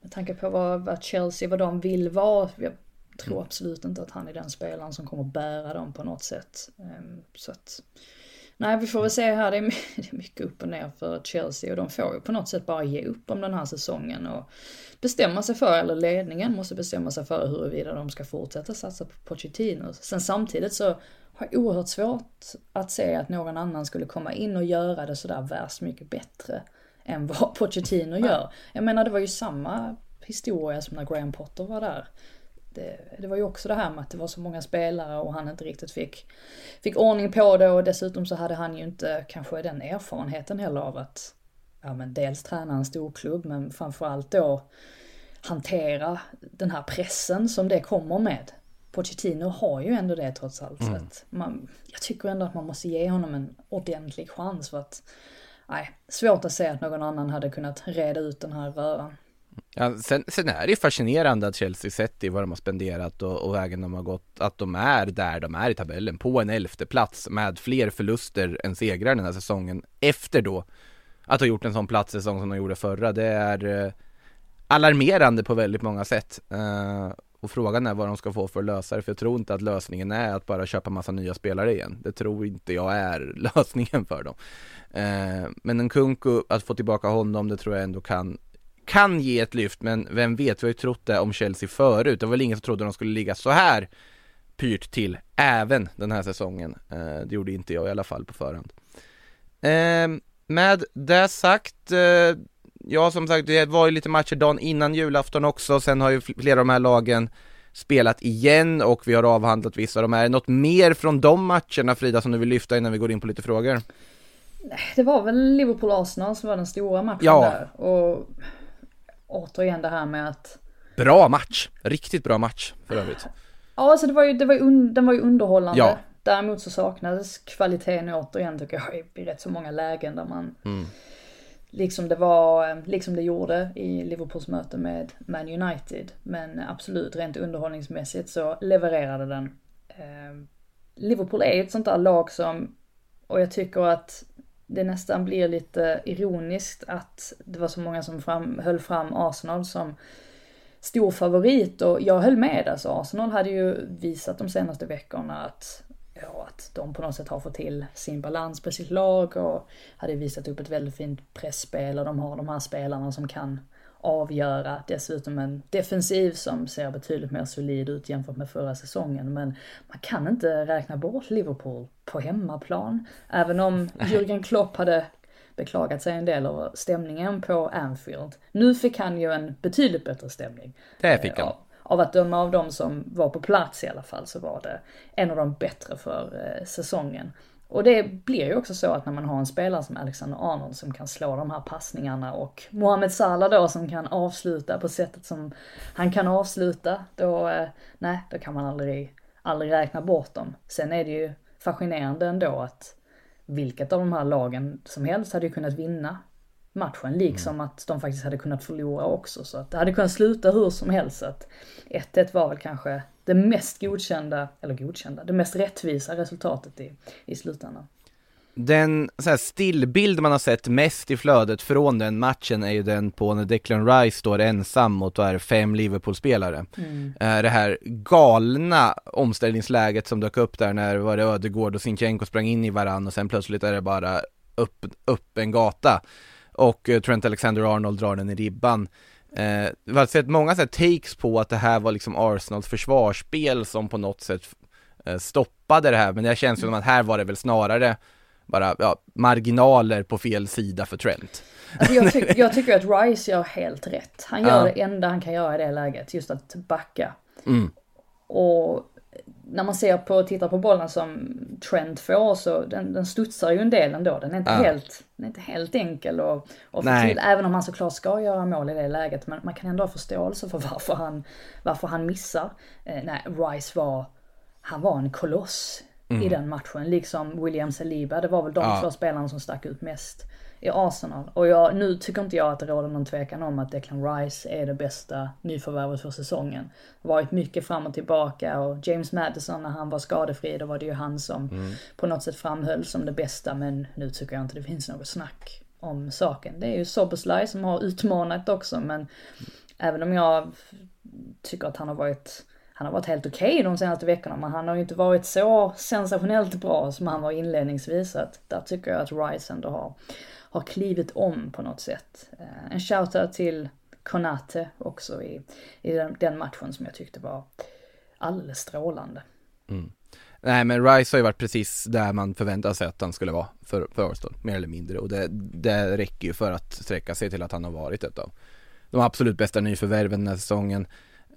med tanke på vad, vad Chelsea, vad de vill vara. Jag tror mm. absolut inte att han är den spelaren som kommer bära dem på något sätt. Ehm, så att, nej vi får väl se här, det är, mycket upp och ner för Chelsea och de får ju på något sätt bara ge upp om den här säsongen och bestämma sig för, eller ledningen måste bestämma sig för huruvida de ska fortsätta satsa på Pochettino. Sen samtidigt så har jag oerhört svårt att se att någon annan skulle komma in och göra det sådär värst mycket bättre än vad Pochettino gör. Jag menar det var ju samma historia som när Graham Potter var där det, det, var ju också det här med att det var så många spelare och han inte riktigt fick, fick ordning på det och dessutom så hade han ju inte kanske den erfarenheten heller av att ja men dels träna en stor klubb men framförallt då hantera den här pressen som det kommer med. Pochettino har ju ändå det trots allt. Mm. Man, jag tycker ändå att man måste ge honom en ordentlig chans för att nej, svårt att se att någon annan hade kunnat reda ut den här röran. Ja, sen, sen är det ju fascinerande att Chelsea sett i vad de har spenderat och, och vägen de har gått, att de är där de är i tabellen på en elfte plats med fler förluster än segrar den här säsongen efter då att ha gjort en sån platssäsong som de gjorde förra. Det är eh, alarmerande på väldigt många sätt. Eh, och frågan är vad de ska få för att lösa det, för jag tror inte att lösningen är att bara köpa massa nya spelare igen. Det tror inte jag är lösningen för dem. Eh, men en Kunku, att få tillbaka honom, det tror jag ändå kan kan ge ett lyft, men vem vet, vi har ju trott det om Chelsea förut. Det var väl ingen som trodde de skulle ligga så här pyrt till även den här säsongen. Eh, det gjorde inte jag i alla fall på förhand. Eh, med det sagt, eh, ja som sagt det var ju lite matcher dagen innan julafton också, sen har ju flera av de här lagen spelat igen och vi har avhandlat vissa av de här. Något mer från de matcherna Frida som du vill lyfta innan vi går in på lite frågor? Det var väl Liverpool-Arsenal som var den stora matchen Ja. där. Och återigen det här med att Bra match, riktigt bra match för övrigt. Ja, alltså det var ju, det var ju un, den var ju underhållande. Ja. Däremot så saknades kvaliteten återigen tycker jag i, rätt så många lägen där man Mm. Liksom det var, liksom det gjorde i Liverpools möte med Man United. Men absolut, rent underhållningsmässigt så levererade den. Eh, Liverpool är ju ett sånt där lag som, och jag tycker att det nästan blir lite ironiskt att det var så många som fram, höll fram Arsenal som stor favorit och jag höll med alltså. Arsenal hade ju visat de senaste veckorna att, ja, att de på något sätt har fått till sin balans på sitt lag och hade visat upp ett väldigt fint pressspel och de har de här spelarna som kan avgöra. Dessutom en defensiv som ser betydligt mer solid ut jämfört med förra säsongen. Men man kan inte räkna bort Liverpool på hemmaplan. Även om Jürgen Klopp hade beklagat sig en del över stämningen på Anfield. Nu fick han ju en betydligt bättre stämning. Det fick han. Av, av att döma av de som var på plats i alla fall så var det en av de bättre för eh, säsongen. Och det blir ju också så att när man har en spelare som Alexander Arnold som kan slå de här passningarna och Mohamed Salah då som kan avsluta på sättet som han kan avsluta, då, eh, nej, då kan man aldrig, aldrig räkna bort dem. Sen är det ju fascinerande ändå att vilket av de här lagen som helst hade ju kunnat vinna matchen, liksom att de faktiskt hade kunnat förlora också. Så att det hade kunnat sluta hur som helst. Så att 1-1 var väl kanske det mest godkända, eller godkända, det mest rättvisa resultatet i, i slutändan. Den så stillbild man har sett mest i flödet från den matchen är ju den på när Declan Rice står ensam mot är fem Liverpool-spelare. Mm. Eh, Det här galna omställningsläget som dök upp där när var det Ödegård och Sinchenko sprang in i varann och sen plötsligt är det bara upp, upp en gata. Och eh, Trent Alexander-Arnold drar den i ribban. Eh, vi har sett många så takes på att det här var liksom Arsenals försvarsspel som på något sätt eh, stoppade det här, men det känns ju som att här var det väl snarare bara ja, marginaler på fel sida för Trent. Alltså jag, tyck, jag tycker att Rice gör helt rätt. Han gör Ja. det enda han kan göra i det läget, just att backa. Mm. Och när man ser på, tittar på bollen som Trent får så den, den studsar ju en del ändå. Den är inte, Ja. helt, den är inte helt enkel få Nej. till. Även om han såklart ska göra mål i det läget. Men man kan ändå ha förståelse för varför han, varför han missar. Eh, nej, Rice var, han var en koloss i den matchen. Liksom William Saliba. Det var väl de Mm. Ja. två spelarna som stack ut mest i Arsenal. Och jag, nu tycker inte jag att det råder någon tvekan om att Declan Rice är det bästa nyförvärvet för säsongen. Varit mycket fram och tillbaka och James Madison när han var skadefri då var det ju han som på något sätt framhölls som det bästa men nu tycker jag inte det finns något snack om saken. Det är ju Soboslaj som har utmanat också men även om jag tycker att han har varit han har varit helt okej de senaste veckorna men han har ju inte varit så sensationellt bra som han var inledningsvis. Att där tycker jag att Rice ändå har, har klivit om på något sätt. Eh, En shoutout till Konate också i, i den, den matchen som jag tyckte var alldeles strålande. Mm. Nej men Rice har ju varit precis där man förväntar sig att han skulle vara för, för Arsenal, mer eller mindre. Och det, det räcker ju för att sträcka sig till att han har varit ett av de absolut bästa nyförvärven den här säsongen.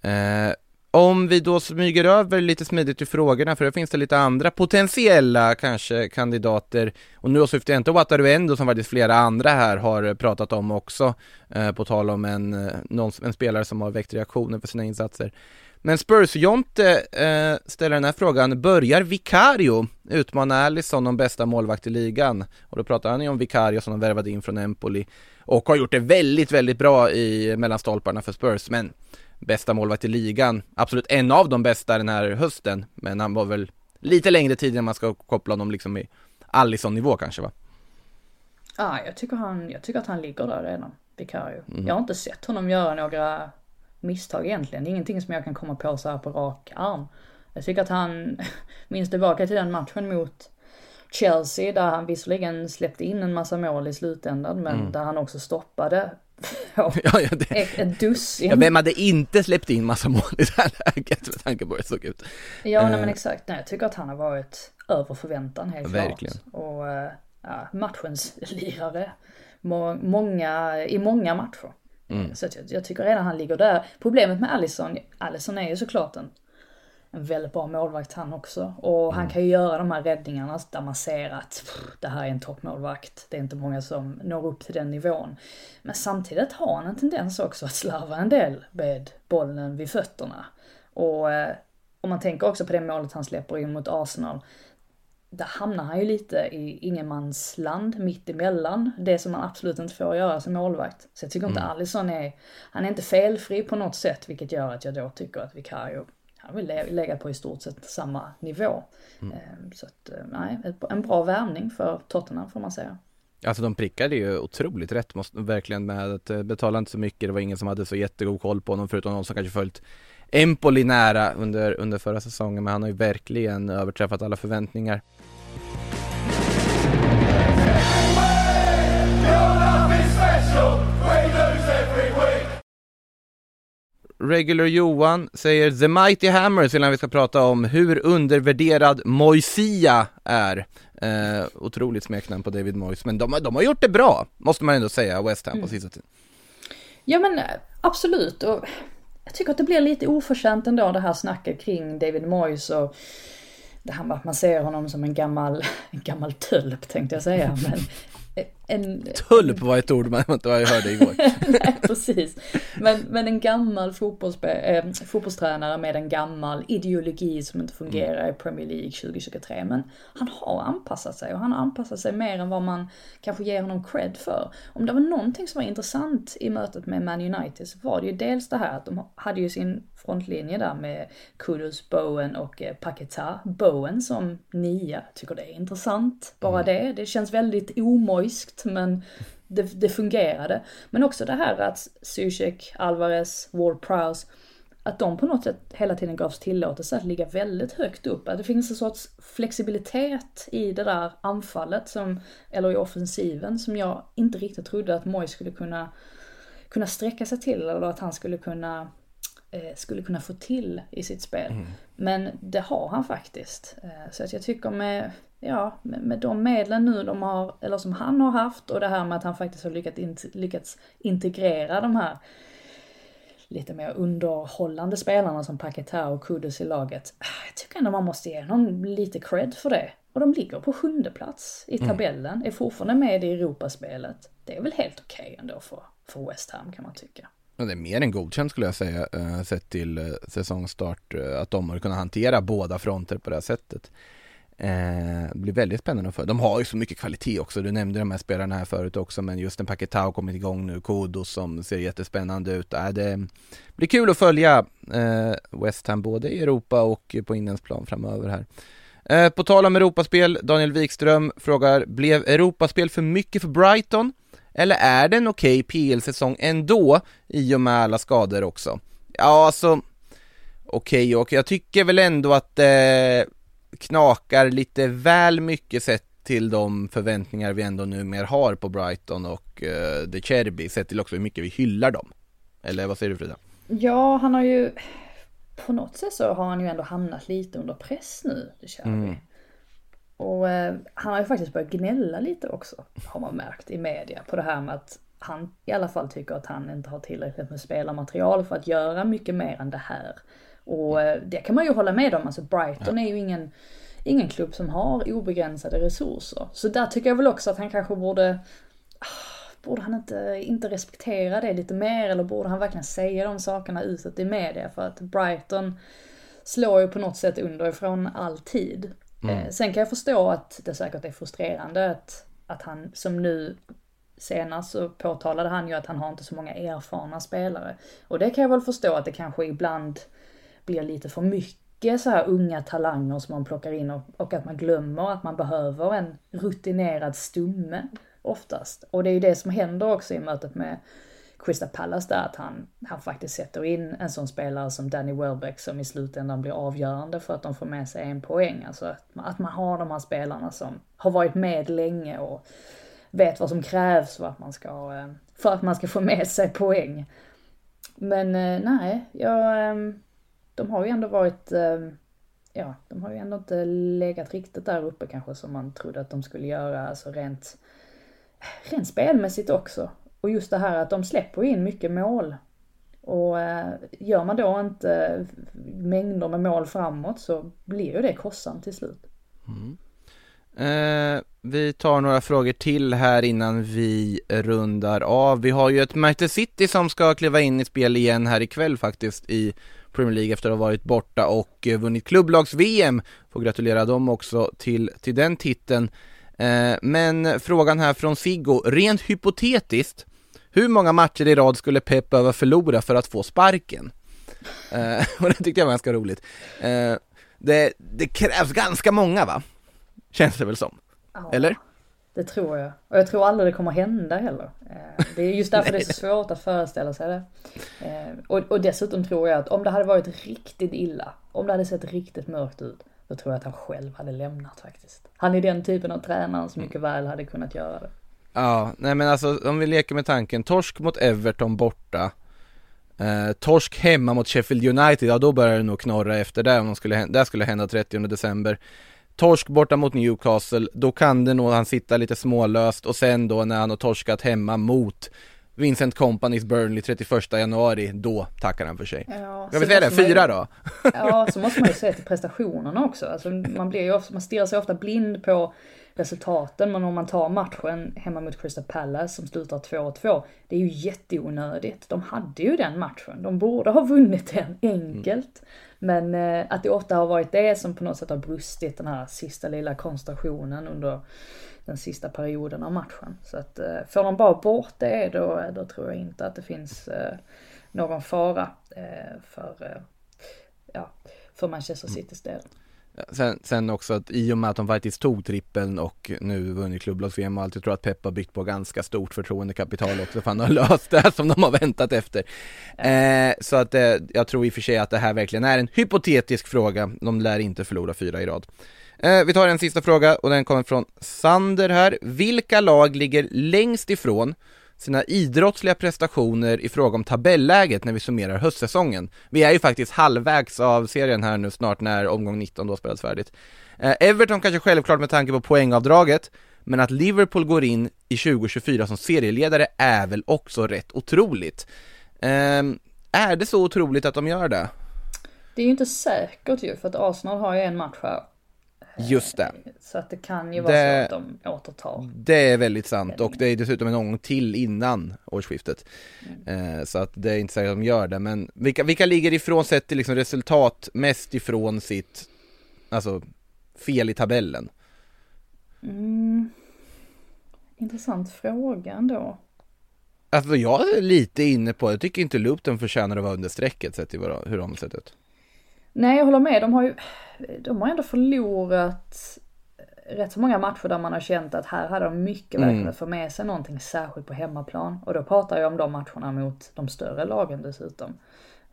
Eh, om vi då smyger över lite smidigt till frågorna, för det finns det lite andra potentiella kanske kandidater. Och nu syftar jag inte på Ataruendo som faktiskt flera andra här har pratat om också, eh, på tal om en, eh, någon, en spelare som har väckt reaktioner för sina insatser. Men Spurs-Jonte eh, ställer den här frågan, börjar Vicario utmana Alisson om bästa målvakt i ligan? Och då pratar han ju om Vicario som de värvade in från Empoli och har gjort det väldigt, väldigt bra i mellan stolparna för Spurs, men bästa målvakt i ligan, absolut en av de bästa den här hösten, men han var väl lite längre tid än man ska koppla honom liksom i Alisson-nivå kanske va? Ja, jag tycker, han, jag tycker att han ligger där redan, Vicario. Mm. Jag har inte sett honom göra några misstag egentligen. Ingenting som jag kan komma på så här på rak arm. Jag tycker att han, minns tillbaka till den matchen mot Chelsea där han visserligen släppte in en massa mål i slutändan men mm. där han också stoppade ja, ja, det, ett, ett dussin. Ja, vem hade inte släppt in massa mål i det här läget med tanke på hur det såg ut? Ja, nej, men eh. exakt. Nej, jag tycker att han har varit över förväntan helt Verkligen. klart. Och eh, ja, matchens lirare. Må, många, i många matcher. Mm. Så jag, jag, tycker redan han ligger där. Problemet med Allison, Allison är ju såklart en, en väldigt bra målvakt han också. Och mm. han kan ju göra de här räddningarna där man ser att pff, det här är en toppmålvakt. Det är inte många som når upp till den nivån. Men samtidigt har han en tendens också att slarva en del med bollen vid fötterna. Och eh, om man tänker också på det målet han släpper in mot Arsenal där hamnar han ju lite i ingenmansland mitt emellan det som man absolut inte får göra som målvakt. Så jag tycker inte mm. Alisson är, han är inte felfri på något sätt vilket gör att jag då tycker att Vicario, han vill lägga på i stort sett samma nivå. Mm. Ehm, så att, eh, nej, en bra värvning för Tottenham får man säga. Alltså de prickade ju otroligt rätt, måste, verkligen med att eh, betala inte så mycket, det var ingen som hade så jättegod koll på honom förutom de som kanske följt Empoli nära under, under förra säsongen, men han har ju verkligen överträffat alla förväntningar. Regular Johan säger The Mighty Hammers innan vi ska prata om hur undervärderad Moisia är. Eh, otroligt smeknamn på David Moyes, men de, de har gjort det bra, måste man ändå säga, West Ham på mm. sista tiden. Ja men eh, absolut, och jag tycker att det blir lite oförtjänt ändå det här snacket kring David Moyes och det här med att man ser honom som en gammal, en gammal tölp tänkte jag säga, men en... Tulp var ett ord man inte hörde igår. Nej, precis. Men, men en gammal äh, fotbollstränare med en gammal ideologi som inte fungerar mm. i Premier League 2023. Men han har anpassat sig och han har anpassat sig mer än vad man kanske ger honom cred för. Om det var någonting som var intressant i mötet med Man United så var det ju dels det här att de hade ju sin frontlinje där med Kudus, Bowen och eh, Paketa. Bowen som nia, tycker det är intressant. Bara mm. det. Det känns väldigt omojskt men det, det fungerade. Men också det här att Zuzek, Alvarez, Ward Prowse att de på något sätt hela tiden gavs tillåtelse att ligga väldigt högt upp. Att det finns en sorts flexibilitet i det där anfallet, som, eller i offensiven, som jag inte riktigt trodde att Moy skulle kunna, kunna sträcka sig till, eller att han skulle kunna Eh, skulle kunna få till i sitt spel. Mm. Men det har han faktiskt. Eh, så att jag tycker med, ja, med, med de medlen nu de har, eller som han har haft och det här med att han faktiskt har lyckats, in, lyckats integrera de här lite mer underhållande spelarna som Paketa och Kudus i laget. Ah, jag tycker ändå man måste ge dem lite cred för det. Och de ligger på sjunde plats i mm. tabellen, mm. är fortfarande med i Europaspelet. Det är väl helt okej okay ändå för, för West Ham kan man tycka. Ja, det är mer än godkänt skulle jag säga, eh, sett till eh, säsongstart, eh, att de har kunnat hantera båda fronter på det här sättet det blir väldigt spännande för De har ju så mycket kvalitet också, du nämnde de här spelarna här förut också, men just en Paketau kommit igång nu, Kodo som ser jättespännande ut. Äh, det blir kul att följa eh, West Ham både i Europa och på inlandsplan framöver här. Eh, på tal om Europaspel, Daniel Wikström frågar, blev Europaspel för mycket för Brighton? Eller är det en okej okay PL-säsong ändå, i och med alla skador också? Ja, alltså, okej okay, och jag tycker väl ändå att eh, knakar lite väl mycket sett till de förväntningar vi ändå numera har på Brighton och uh, De Cherby, sett till också hur mycket vi hyllar dem. Eller vad säger du Frida? Ja, han har ju, på något sätt så har han ju ändå hamnat lite under press nu, De Cherby. Mm. Och eh, han har ju faktiskt börjat gnälla lite också, har man märkt i media, på det här med att han i alla fall tycker att han inte har tillräckligt med spelarmaterial för att göra mycket mer än det här. Och eh, det kan man ju hålla med om, alltså Brighton är ju ingen, ingen klubb som har obegränsade resurser. Så där tycker jag väl också att han kanske borde borde han inte, inte respektera det lite mer eller borde han verkligen säga de sakerna utåt i media för att Brighton slår ju på något sätt underifrån alltid. Mm. Eh, sen kan jag förstå att det säkert är frustrerande att, att han som nu senast så påtalade han ju att han har inte så många erfarna spelare. Och det kan jag väl förstå att det kanske ibland blir lite för mycket så här unga talanger som man plockar in och, och att man glömmer att man behöver en rutinerad stumme oftast. Och det är ju det som händer också i mötet med Crystal Palace där, att han, han faktiskt sätter in en sån spelare som Danny Welbeck som i slutändan blir avgörande för att de får med sig en poäng. Alltså att, att man har de här spelarna som har varit med länge och vet vad som krävs för att man ska, eh, för att man ska få med sig poäng. Men eh, nej, jag, ehm, de har ju ändå varit, eh, ja, de har ju ändå inte legat riktigt där uppe kanske som man trodde att de skulle göra, alltså rent, rent spelmässigt också. Och just det här att de släpper in mycket mål. Och eh, gör man då inte mängder med mål framåt så blir ju det kostsamt till slut. Mm. Eh, vi tar några frågor till här innan vi rundar av. Vi har ju ett Manchester City som ska kliva in i spel igen här ikväll faktiskt i Premier League efter att ha varit borta och eh, vunnit klubblags-VM. Får gratulera dem också till, till den titeln. Eh, men frågan här från Siggo, rent hypotetiskt, hur många matcher i rad skulle Pep behöva förlora för att få sparken? Eh, och det tyckte jag var ganska roligt. Det, det krävs ganska många va? Känns det väl som? Eller? Det tror jag. Och jag tror aldrig det kommer hända heller. Eh, Det är just därför det är så svårt att föreställa sig det. Eh, Och, och dessutom tror jag att om det hade varit riktigt illa, om det hade sett riktigt mörkt ut, då tror jag att han själv hade lämnat faktiskt. Han är den typen av tränare som mycket väl hade kunnat göra det. Ja, nej men alltså om vi leker med tanken, torsk mot Everton borta eh, Torsk hemma mot Sheffield United, ja då börjar det nog knorra efter det om de skulle, det skulle hända 30 december Torsk borta mot Newcastle, då kan det nog han sitta lite smålöst och sen då när han har torskat hemma mot Vincent Companys Burnley 31 januari, då tackar han för sig. Ja, Ska vi så säga det? Fyra då? Ja, så måste man ju se till prestationerna också. Alltså man blir ju ofta, man stirrar sig ofta blind på resultaten, men om man tar matchen hemma mot Crystal Palace som slutar 2-2, det är ju jätteonödigt. De hade ju den matchen, de borde ha vunnit den enkelt. Men eh, att det ofta har varit det som på något sätt har brustit, den här sista lilla koncentrationen under den sista perioden av matchen. Så att eh, får de bara bort det, då, eh, då tror jag inte att det finns eh, någon fara eh, för eh, ja, för Manchester Citys del. Sen, sen också att i och med att de faktiskt tog trippeln och nu vunnit klubblags-VM och allt, jag tror att Pep har byggt på ganska stort förtroendekapital också för han har löst det här som de har väntat efter. Eh, så att eh, jag tror i och för sig att det här verkligen är en hypotetisk fråga, de lär inte förlora fyra i rad. Eh, vi tar en sista fråga och den kommer från Sander här. Vilka lag ligger längst ifrån sina idrottsliga prestationer i fråga om tabelläget när vi summerar höstsäsongen. Vi är ju faktiskt halvvägs av serien här nu snart när omgång 19 då spelas färdigt. Eh, Everton kanske självklart med tanke på poängavdraget, men att Liverpool går in i 2024 som serieledare är väl också rätt otroligt. Ehm, är det så otroligt att de gör det? Det är ju inte säkert ju, för att Arsenal har ju en match här. Just det. Så att det kan ju vara Det- så att de återtar. Det är väldigt sant och det är dessutom en omgång till innan årsskiftet. Eh, så att det är inte säkert att de gör det, men vilka, vilka ligger ifrån sett till liksom resultat mest ifrån sitt, alltså fel i tabellen? Mm. Intressant fråga ändå. Alltså jag är lite inne på, jag tycker inte Luton förtjänar att vara under strecket sett till hur de har sett ut. Nej, jag håller med. De har ju, de har ändå förlorat rätt så många matcher där man har känt att här hade de mycket väl Mm. kunnat få med sig någonting särskilt på hemmaplan. Och då pratar jag om de matcherna mot de större lagen dessutom.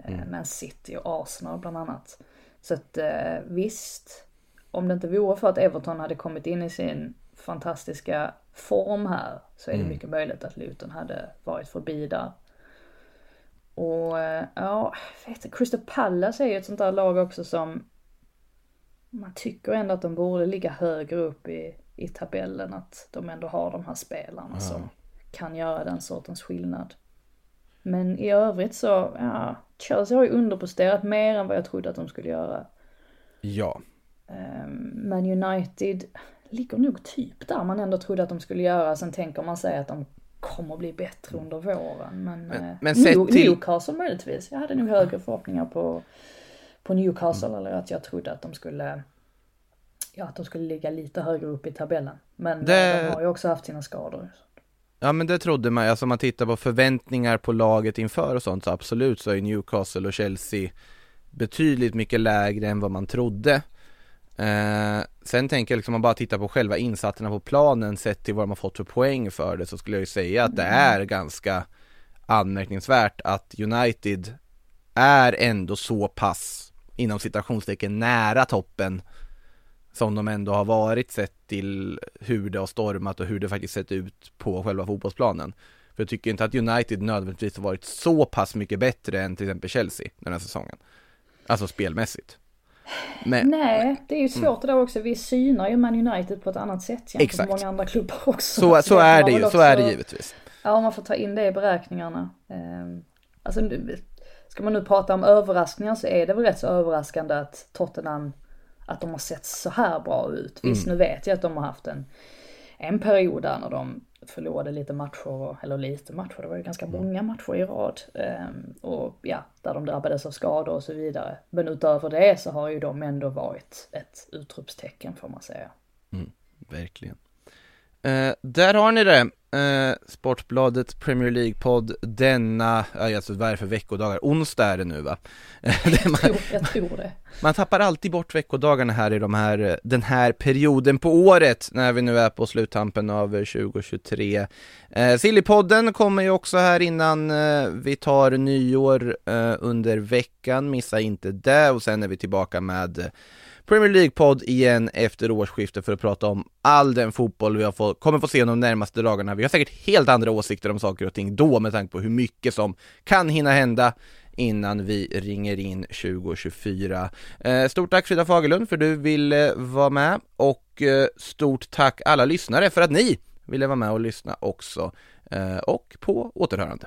Mm. Men City och Arsenal bland annat. Så att eh, visst, om det inte vore för att Everton hade kommit in i sin fantastiska form här så är det Mm. mycket möjligt att Luton hade varit förbi där. Och ja, vet Crystal Palace är ju ett sånt där lag också som man tycker ändå att de borde ligga högre upp i, i tabellen. Att de ändå har de här spelarna som kan göra den sortens skillnad. Men i övrigt så, ja, Chelsea har ju underpresterat mer än vad jag trodde att de skulle göra. Ja. Um, Man United ligger nog typ där man ändå trodde att de skulle göra. Sen tänker man sig att de kommer bli bättre under våren. Men, Men- eh, men New- till- Newcastle möjligtvis. Jag hade nog högre förhoppningar på, på Newcastle. Eller att jag trodde att de skulle Ja, att de skulle ligga lite högre upp i tabellen. Men Det- eh, de har ju också haft sina skador. Ja men det trodde man, alltså om man tittar på förväntningar på laget inför och sånt så absolut så är Newcastle och Chelsea betydligt mycket lägre än vad man trodde. Eh, sen tänker jag liksom om man bara tittar på själva insatserna på planen sett till vad de har fått för poäng för det så skulle jag ju säga att det är ganska anmärkningsvärt att United är ändå så pass inom citationstecken nära toppen som de ändå har varit sett till hur det har stormat och hur det faktiskt sett ut på själva fotbollsplanen. För jag tycker inte att United nödvändigtvis har varit så pass mycket bättre än till exempel Chelsea den här säsongen. Alltså spelmässigt. Men, Nej, det är ju svårt det där också. Vi synar ju Man United på ett annat sätt jämfört med många andra klubbar också. så, så det är det ju, väl så är det också- givetvis. Ja, man får ta in det i beräkningarna. Ehm, Alltså, ska man nu prata om överraskningar så är det väl rätt så överraskande att Tottenham, att de har sett så här bra ut. Visst, nu vet jag att de har haft en, en period där när de förlorade lite matcher, eller lite matcher, det var ju ganska många matcher i rad. Ehm, Och ja, där de drabbades av skador och så vidare. Men utöver det så har ju de ändå varit ett utropstecken får man säga. Verkligen. Eh, där har ni det. Eh, Sportbladet Premier League-podd denna, alltså vad är det för veckodagar? Onsdag är det nu va? Man, Jo, jag tror det. man tappar alltid bort veckodagarna här i de här, den här perioden på året när vi nu är på sluttampen av eh, 2023. Eh, Sillypodden kommer ju också här innan eh, vi tar nyår eh, under veckan, missa inte det och sen är vi tillbaka med eh, Premier League-podd igen efter årsskiftet för att prata om all den fotboll vi har få, kommer få se de närmaste dagarna. Vi har säkert helt andra åsikter om saker och ting då med tanke på hur mycket som kan hinna hända innan vi ringer in 2024. Eh, stort tack Frida Fagerlund för du ville eh, vara med och eh, stort tack alla lyssnare för att ni ville vara med och lyssna också. Eh, och på återhörande.